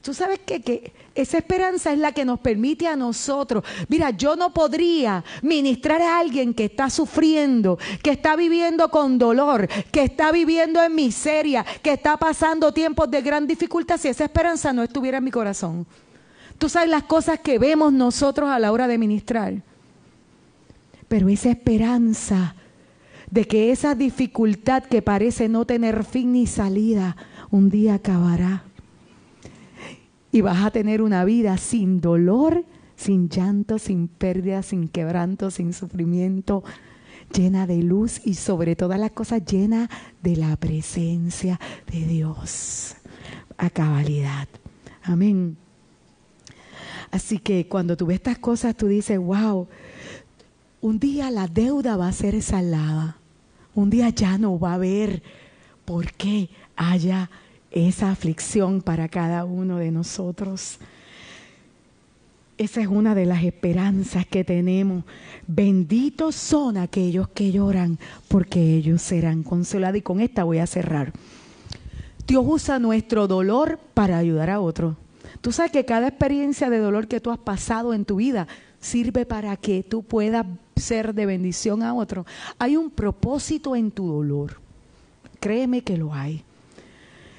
Speaker 1: Tú sabes que, que esa esperanza es la que nos permite a nosotros. Mira, yo no podría ministrar a alguien que está sufriendo, que está viviendo con dolor, que está viviendo en miseria, que está pasando tiempos de gran dificultad si esa esperanza no estuviera en mi corazón. Tú sabes las cosas que vemos nosotros a la hora de ministrar. Pero esa esperanza de que esa dificultad que parece no tener fin ni salida, un día acabará y vas a tener una vida sin dolor, sin llanto, sin pérdida, sin quebranto, sin sufrimiento, llena de luz y sobre todas las cosas llena de la presencia de Dios a cabalidad. Amén. Así que cuando tú ves estas cosas, tú dices, wow, un día la deuda va a ser saldada. Un día ya no va a haber por qué haya esa aflicción para cada uno de nosotros. Esa es una de las esperanzas que tenemos. Benditos son aquellos que lloran, porque ellos serán consolados. Y con esta voy a cerrar. Dios usa nuestro dolor para ayudar a otros. Tú sabes que cada experiencia de dolor que tú has pasado en tu vida sirve para que tú puedas ser de bendición a otro. Hay un propósito en tu dolor. Créeme que lo hay.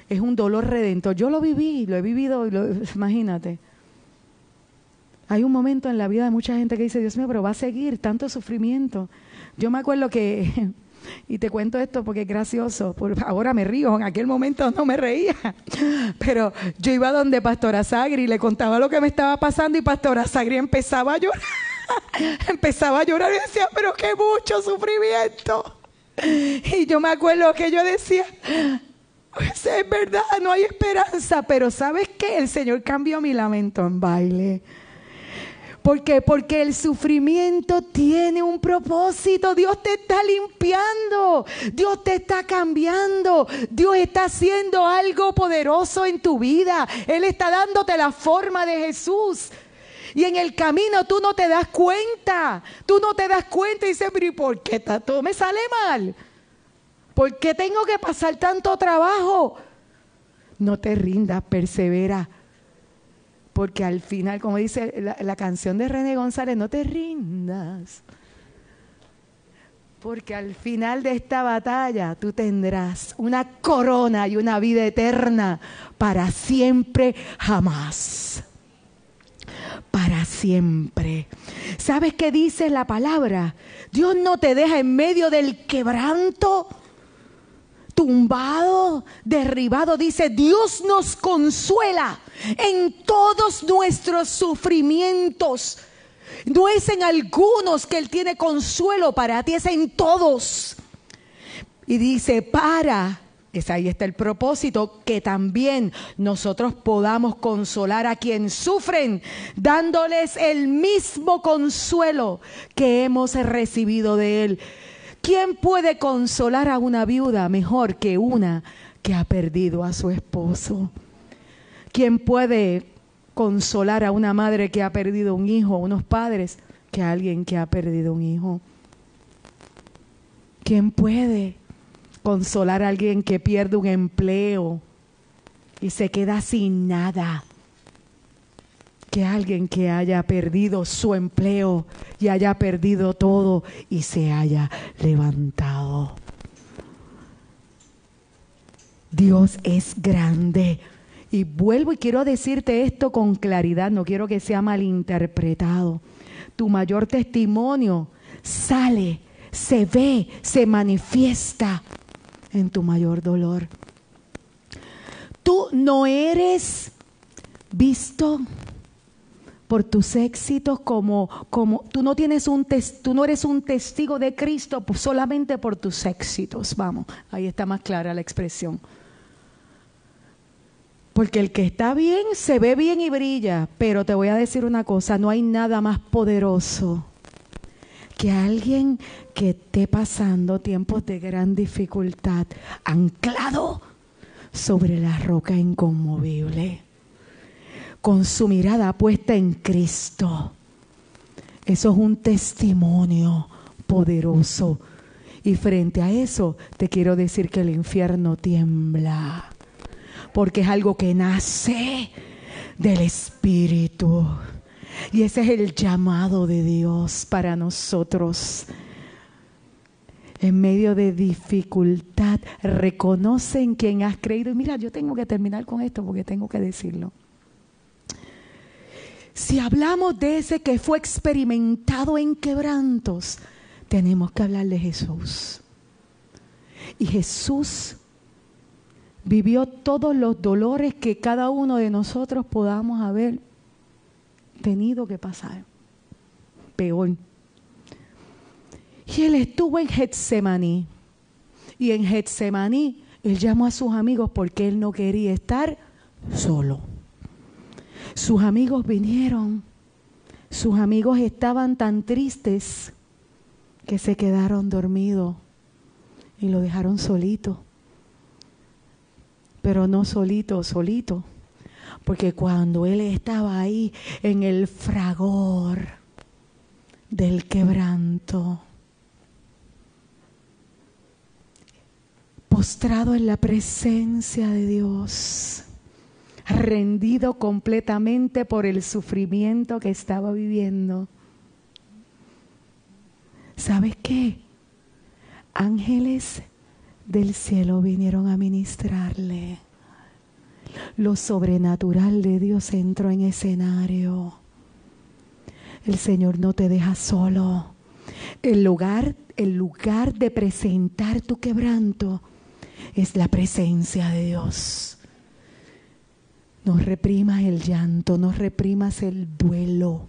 Speaker 1: es un dolor redentor. Yo lo viví, lo he vivido, imagínate. Hay un momento en la vida de mucha gente que dice, Dios mío, pero va a seguir tanto sufrimiento. Yo me acuerdo que, y te cuento esto porque es gracioso, ahora me río, en aquel momento no me reía, pero yo iba donde Pastora Sagri y le contaba lo que me estaba pasando y Pastora Sagri empezaba a llorar, empezaba a llorar y decía, pero qué mucho sufrimiento. Y yo me acuerdo que yo decía, es verdad, no hay esperanza, pero ¿sabes qué? El Señor cambió mi lamento en baile. ¿Por qué? Porque el sufrimiento tiene un propósito. Dios te está limpiando. Dios te está cambiando. Dios está haciendo algo poderoso en tu vida. Él está dándote la forma de Jesús. Y en el camino tú no te das cuenta. Tú no te das cuenta y dices, pero ¿y por qué todo me sale mal? ¿Por qué tengo que pasar tanto trabajo? No te rindas, persevera. Porque al final, como dice la, la canción de René González, no te rindas. Porque al final de esta batalla tú tendrás una corona y una vida eterna para siempre, jamás para siempre. ¿Sabes qué dice la palabra? Dios no te deja en medio del quebranto, tumbado, derribado. Dice, Dios nos consuela en todos nuestros sufrimientos. No es en algunos que Él tiene consuelo para ti, es en todos. Y dice, para ahí está el propósito, que también nosotros podamos consolar a quien sufren, dándoles el mismo consuelo que hemos recibido de Él. ¿Quién puede consolar a una viuda mejor que una que ha perdido a su esposo? ¿Quién puede consolar a una madre que ha perdido un hijo, unos padres, que a alguien que ha perdido un hijo? ¿Quién puede? Consolar a alguien que pierde un empleo y se queda sin nada. Que alguien que haya perdido su empleo y haya perdido todo y se haya levantado. Dios es grande. Y vuelvo y quiero decirte esto con claridad, no quiero que sea malinterpretado. Tu mayor testimonio sale, se ve, se manifiesta en tu mayor dolor. Tú no eres visto por tus éxitos como como tú no tienes un tú no eres un testigo de Cristo solamente por tus éxitos, vamos, ahí está más clara la expresión. Porque el que está bien se ve bien y brilla, pero te voy a decir una cosa, no hay nada más poderoso que alguien que esté pasando tiempos de gran dificultad, anclado sobre la roca inconmovible, con su mirada puesta en Cristo. Eso es un testimonio poderoso. Y frente a eso te quiero decir que el infierno tiembla, porque es algo que nace del Espíritu. Y ese es el llamado de Dios para nosotros. En medio de dificultad, reconoce en quien has creído. Y mira, yo tengo que terminar con esto porque tengo que decirlo. Si hablamos de ese que fue experimentado en quebrantos, tenemos que hablar de Jesús. Y Jesús vivió todos los dolores que cada uno de nosotros podamos haber tenido que pasar. Peor. Y él estuvo en Getsemaní. Y en Getsemaní él llamó a sus amigos porque él no quería estar solo. Sus amigos vinieron. Sus amigos estaban tan tristes que se quedaron dormidos y lo dejaron solito. Pero no solito, solito porque cuando él estaba ahí en el fragor del quebranto, postrado en la presencia de Dios, rendido completamente por el sufrimiento que estaba viviendo. ¿Sabes qué? Ángeles del cielo vinieron a ministrarle lo sobrenatural de Dios entró en escenario. El Señor no te deja solo. El lugar, el lugar de presentar tu quebranto es la presencia de Dios. No reprimas el llanto, no reprimas el duelo,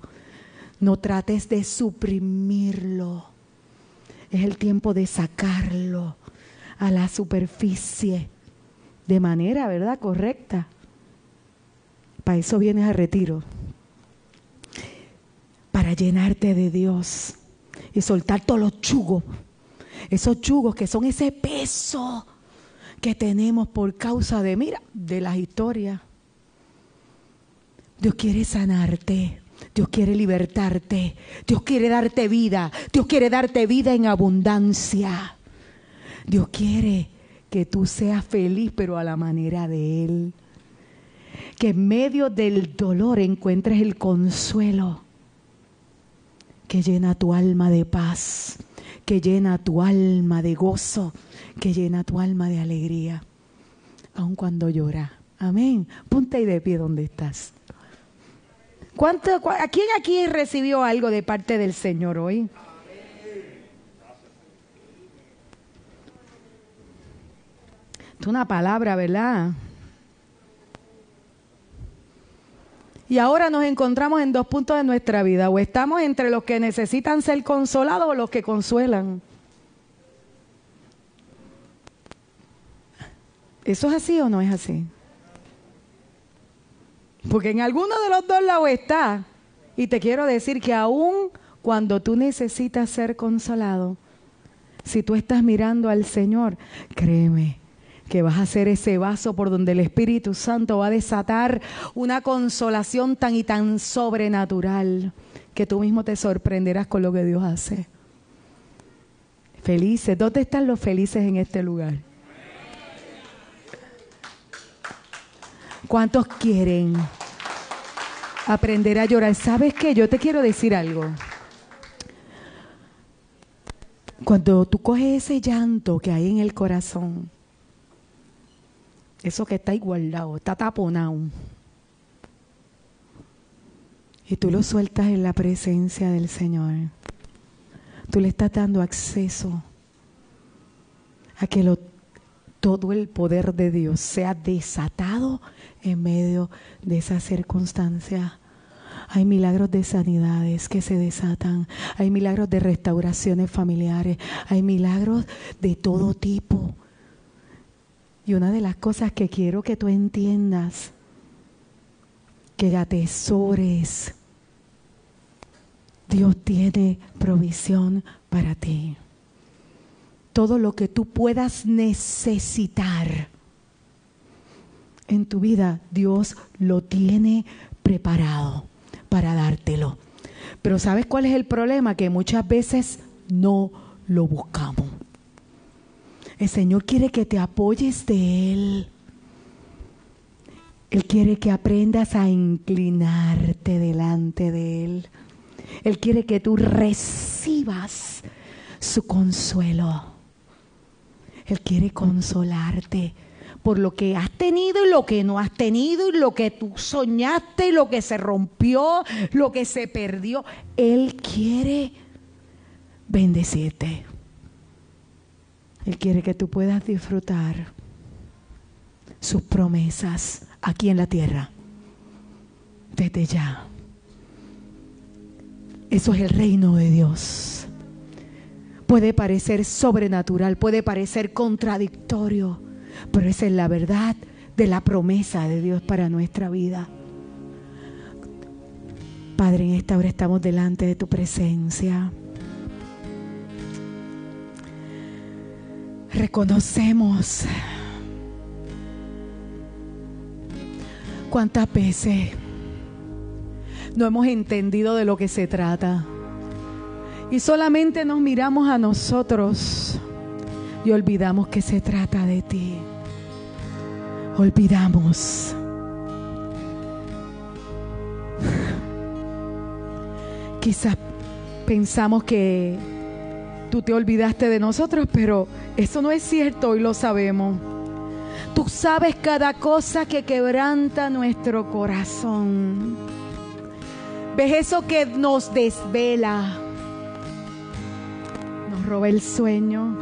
Speaker 1: no trates de suprimirlo. Es el tiempo de sacarlo a la superficie de manera, ¿verdad?, correcta. Para eso vienes a retiro. Para llenarte de Dios y soltar todos los chugos. Esos chugos que son ese peso que tenemos por causa de, mira, de las historias. Dios quiere sanarte. Dios quiere libertarte. Dios quiere darte vida. Dios quiere darte vida en abundancia. Dios quiere que tú seas feliz, pero a la manera de Él. Que en medio del dolor encuentres el consuelo que llena tu alma de paz, que llena tu alma de gozo, que llena tu alma de alegría, aun cuando llora. Amén. Ponte ahí de pie donde estás. ¿Cuánto, ¿A quién aquí recibió algo de parte del Señor hoy? Es una palabra, ¿verdad? Y ahora nos encontramos en dos puntos de nuestra vida. O estamos entre los que necesitan ser consolados o los que consuelan. ¿Eso es así o no es así? Porque en alguno de los dos lados está. Y te quiero decir que aún cuando tú necesitas ser consolado, si tú estás mirando al Señor, créeme, que vas a ser ese vaso por donde el Espíritu Santo va a desatar una consolación tan y tan sobrenatural que tú mismo te sorprenderás con lo que Dios hace. Felices, ¿dónde están los felices en este lugar? ¿Cuántos quieren aprender a llorar? ¿Sabes qué? Yo te quiero decir algo. Cuando tú coges ese llanto que hay en el corazón, eso que está igualado, está taponado. Y tú lo sueltas en la presencia del Señor. Tú le estás dando acceso a que lo, todo el poder de Dios sea desatado en medio de esa circunstancia. Hay milagros de sanidades que se desatan, hay milagros de restauraciones familiares, hay milagros de todo tipo y una de las cosas que quiero que tú entiendas, que atesores, Dios tiene provisión para ti. Todo lo que tú puedas necesitar en tu vida, Dios lo tiene preparado para dártelo. Pero ¿sabes cuál es el problema? Que muchas veces no lo buscamos. El Señor quiere que te apoyes de Él. Él quiere que aprendas a inclinarte delante de Él. Él quiere que tú recibas su consuelo. Él quiere consolarte por lo que has tenido y lo que no has tenido y lo que tú soñaste y lo que se rompió, lo que se perdió. Él quiere bendecirte. Él quiere que tú puedas disfrutar sus promesas aquí en la tierra, desde ya. Eso es el reino de Dios. Puede parecer sobrenatural, puede parecer contradictorio, pero esa es la verdad de la promesa de Dios para nuestra vida. Padre, en esta hora estamos delante de tu presencia. Reconocemos cuántas veces no hemos entendido de lo que se trata. Y solamente nos miramos a nosotros y olvidamos que se trata de ti. Olvidamos. Quizás pensamos que tú te olvidaste de nosotros, pero eso no es cierto, hoy lo sabemos. Tú sabes cada cosa que quebranta nuestro corazón. Ves eso que nos desvela, nos roba el sueño.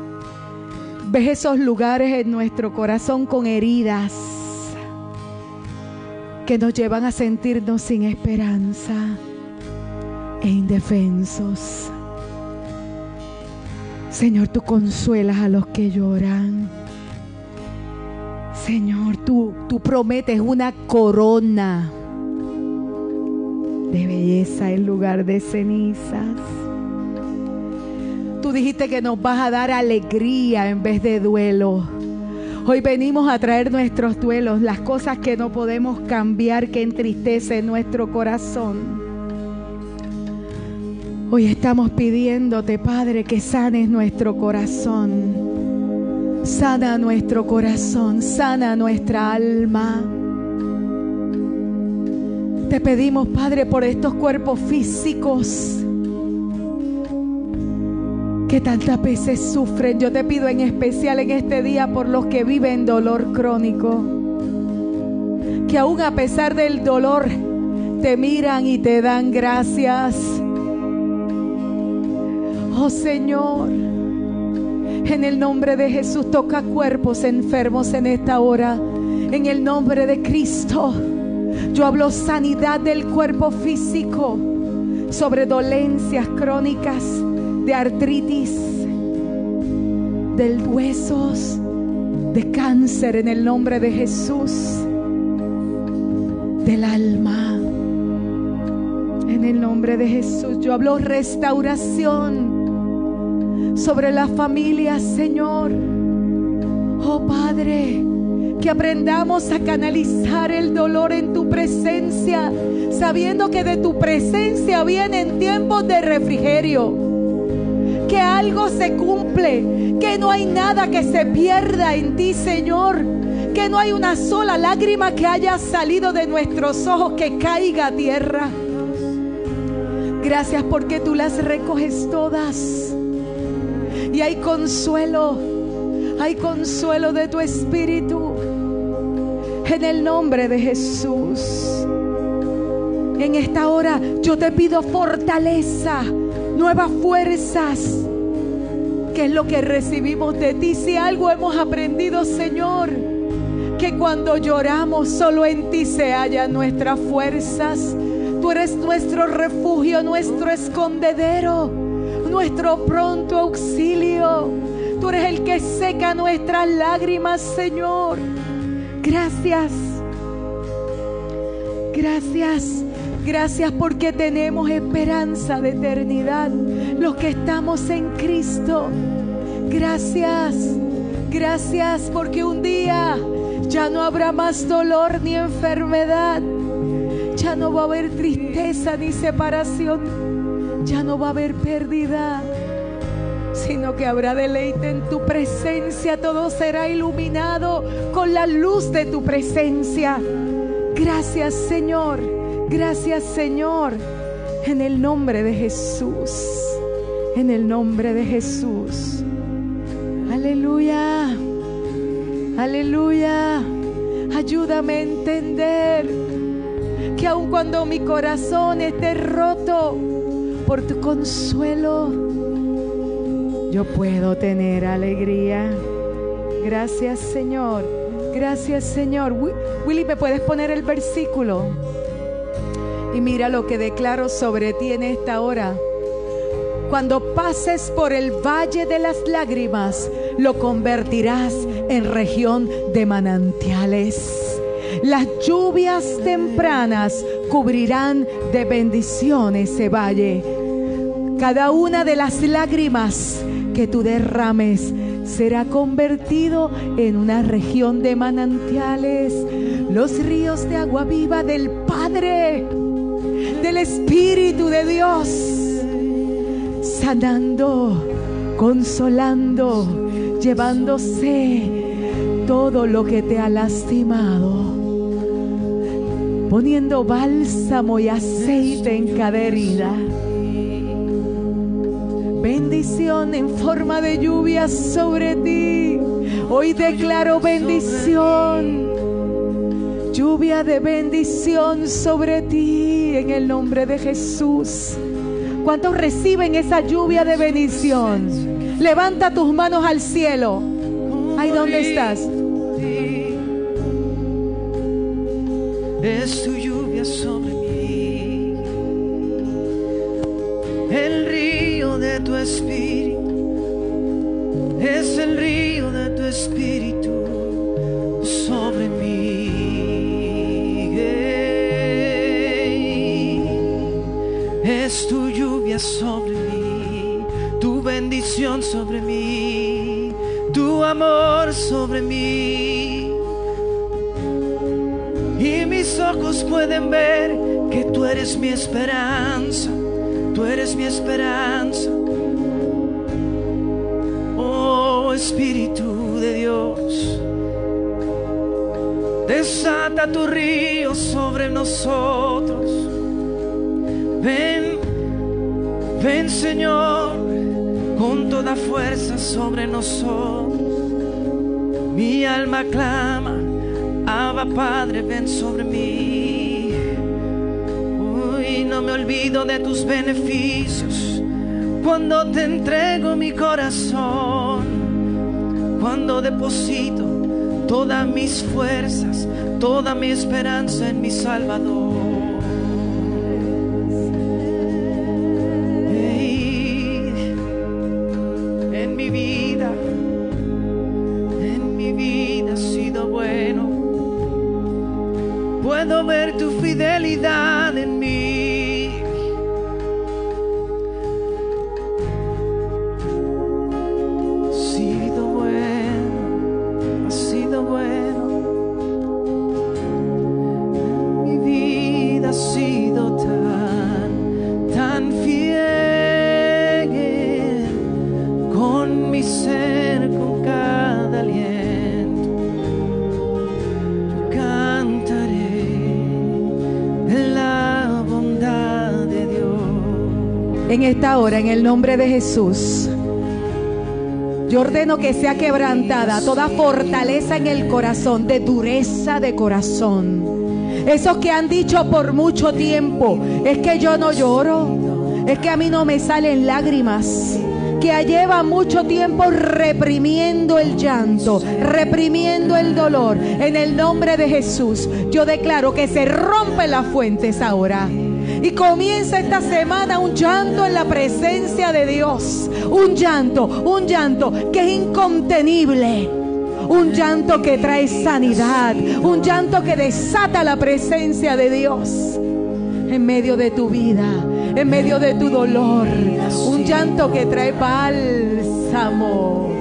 Speaker 1: Ves esos lugares en nuestro corazón con heridas que nos llevan a sentirnos sin esperanza e indefensos. Señor, tú consuelas a los que lloran. Señor, tú, tú prometes una corona de belleza en lugar de cenizas. Tú dijiste que nos vas a dar alegría en vez de duelo. Hoy venimos a traer nuestros duelos, las cosas que no podemos cambiar, que entristecen nuestro corazón. Hoy estamos pidiéndote, Padre, que sanes nuestro corazón. Sana nuestro corazón, sana nuestra alma. Te pedimos, Padre, por estos cuerpos físicos que tantas veces sufren. Yo te pido en especial en este día por los que viven dolor crónico. Que aún a pesar del dolor te miran y te dan gracias. Oh Señor, en el nombre de Jesús toca cuerpos enfermos en esta hora. En el nombre de Cristo, yo hablo sanidad del cuerpo físico sobre dolencias crónicas de artritis, de huesos, de cáncer en el nombre de Jesús, del alma. En el nombre de Jesús yo hablo restauración sobre la familia, Señor. Oh Padre, que aprendamos a canalizar el dolor en tu presencia, sabiendo que de tu presencia vienen tiempos de refrigerio que algo se cumple, que no hay nada que se pierda en ti, Señor. Que no hay una sola lágrima que haya salido de nuestros ojos que caiga a tierra. Gracias porque tú las recoges todas. Y hay consuelo, hay consuelo de tu espíritu. En el nombre de Jesús. En esta hora yo te pido fortaleza nuevas fuerzas, que es lo que recibimos de ti. Si algo hemos aprendido, Señor, que cuando lloramos solo en ti se hallan nuestras fuerzas. Tú eres nuestro refugio, nuestro escondedero, nuestro pronto auxilio. Tú eres el que seca nuestras lágrimas, Señor. Gracias. Gracias Gracias porque tenemos esperanza de eternidad, los que estamos en Cristo. Gracias, gracias porque un día ya no habrá más dolor ni enfermedad. Ya no va a haber tristeza ni separación. Ya no va a haber pérdida, sino que habrá deleite en tu presencia. Todo será iluminado con la luz de tu presencia. Gracias Señor. Gracias Señor, en el nombre de Jesús, en el nombre de Jesús. Aleluya, aleluya. Ayúdame a entender que aun cuando mi corazón esté roto por tu consuelo, yo puedo tener alegría. Gracias Señor, gracias Señor. Willy, ¿me puedes poner el versículo? Y mira lo que declaro sobre ti en esta hora. Cuando pases por el valle de las lágrimas, lo convertirás en región de manantiales. Las lluvias tempranas cubrirán de bendición ese valle. Cada una de las lágrimas que tú derrames será convertido en una región de manantiales. Los ríos de agua viva del Padre del Espíritu de Dios, sanando, consolando, llevándose todo lo que te ha lastimado, poniendo bálsamo y aceite en cada herida. Bendición en forma de lluvia sobre ti. Hoy declaro bendición. Lluvia de bendición sobre ti en el nombre de Jesús. ¿Cuántos reciben esa lluvia de bendición? Levanta tus manos al cielo. Ahí donde estás.
Speaker 2: Es espíritu sobre mí. Es tu lluvia sobre mí, tu bendición sobre mí, tu amor sobre mí. Y mis ojos pueden ver que tú eres mi esperanza, tú eres mi esperanza. Oh Espíritu tu río sobre nosotros. Ven, ven Señor, con toda fuerza sobre nosotros. Mi alma clama, Abba Padre, ven sobre mí. Uy, no me olvido de tus beneficios cuando te entrego mi corazón, cuando deposito todas mis fuerzas, toda mi esperanza en mi Salvador.
Speaker 1: Esta hora, en el nombre de Jesús, yo ordeno que sea quebrantada toda fortaleza en el corazón, de dureza de corazón. Esos que han dicho por mucho tiempo, es que yo no lloro, es que a mí no me salen lágrimas. Que lleva mucho tiempo reprimiendo el llanto, reprimiendo el dolor. En el nombre de Jesús, yo declaro que se rompen las fuentes ahora. Y comienza esta semana un llanto en la presencia de Dios. Un llanto, un llanto que es incontenible. Un llanto que trae sanidad. Un llanto que desata la presencia de Dios en medio de tu vida, en medio de tu dolor. Un llanto que trae bálsamo.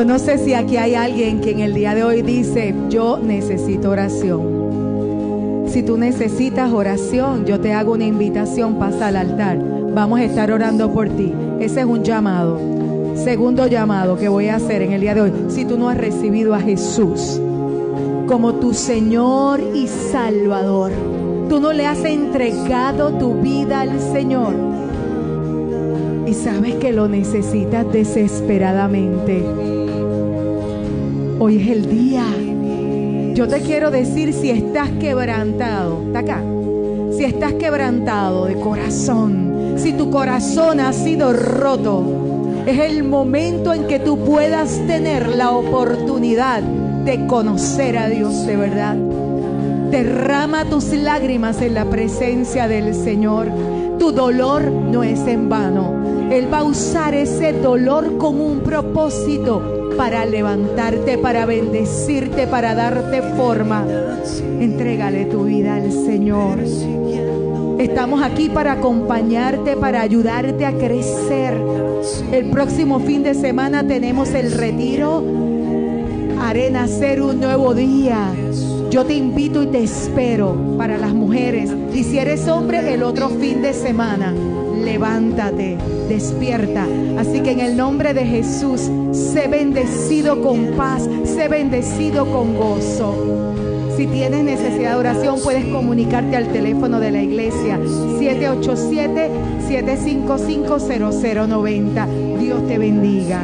Speaker 1: Yo no sé si aquí hay alguien que en el día de hoy dice, yo necesito oración. Si tú necesitas oración, yo te hago una invitación, pasa al altar. Vamos a estar orando por ti. Ese es un llamado. Segundo llamado que voy a hacer en el día de hoy. Si tú no has recibido a Jesús como tu Señor y Salvador, Tú no le has entregado tu vida al Señor. Y sabes que lo necesitas desesperadamente. Hoy es el día. Yo te quiero decir si estás quebrantado. Está acá. Si estás quebrantado de corazón. Si tu corazón ha sido roto. Es el momento en que tú puedas tener la oportunidad de conocer a Dios de verdad. Derrama tus lágrimas en la presencia del Señor. Tu dolor no es en vano. Él va a usar ese dolor como un propósito para levantarte, para bendecirte, para darte forma. Entrégale tu vida al Señor. Estamos aquí para acompañarte, para ayudarte a crecer. El próximo fin de semana tenemos el retiro. Haré nacer un nuevo día. Yo te invito y te espero para las mujeres. Y si eres hombre, el otro fin de semana, levántate, despierta. Así que en el nombre de Jesús, sé bendecido con paz, sé bendecido con gozo. Si tienes necesidad de oración, puedes comunicarte al teléfono de la iglesia 787-755-0090. Dios te bendiga.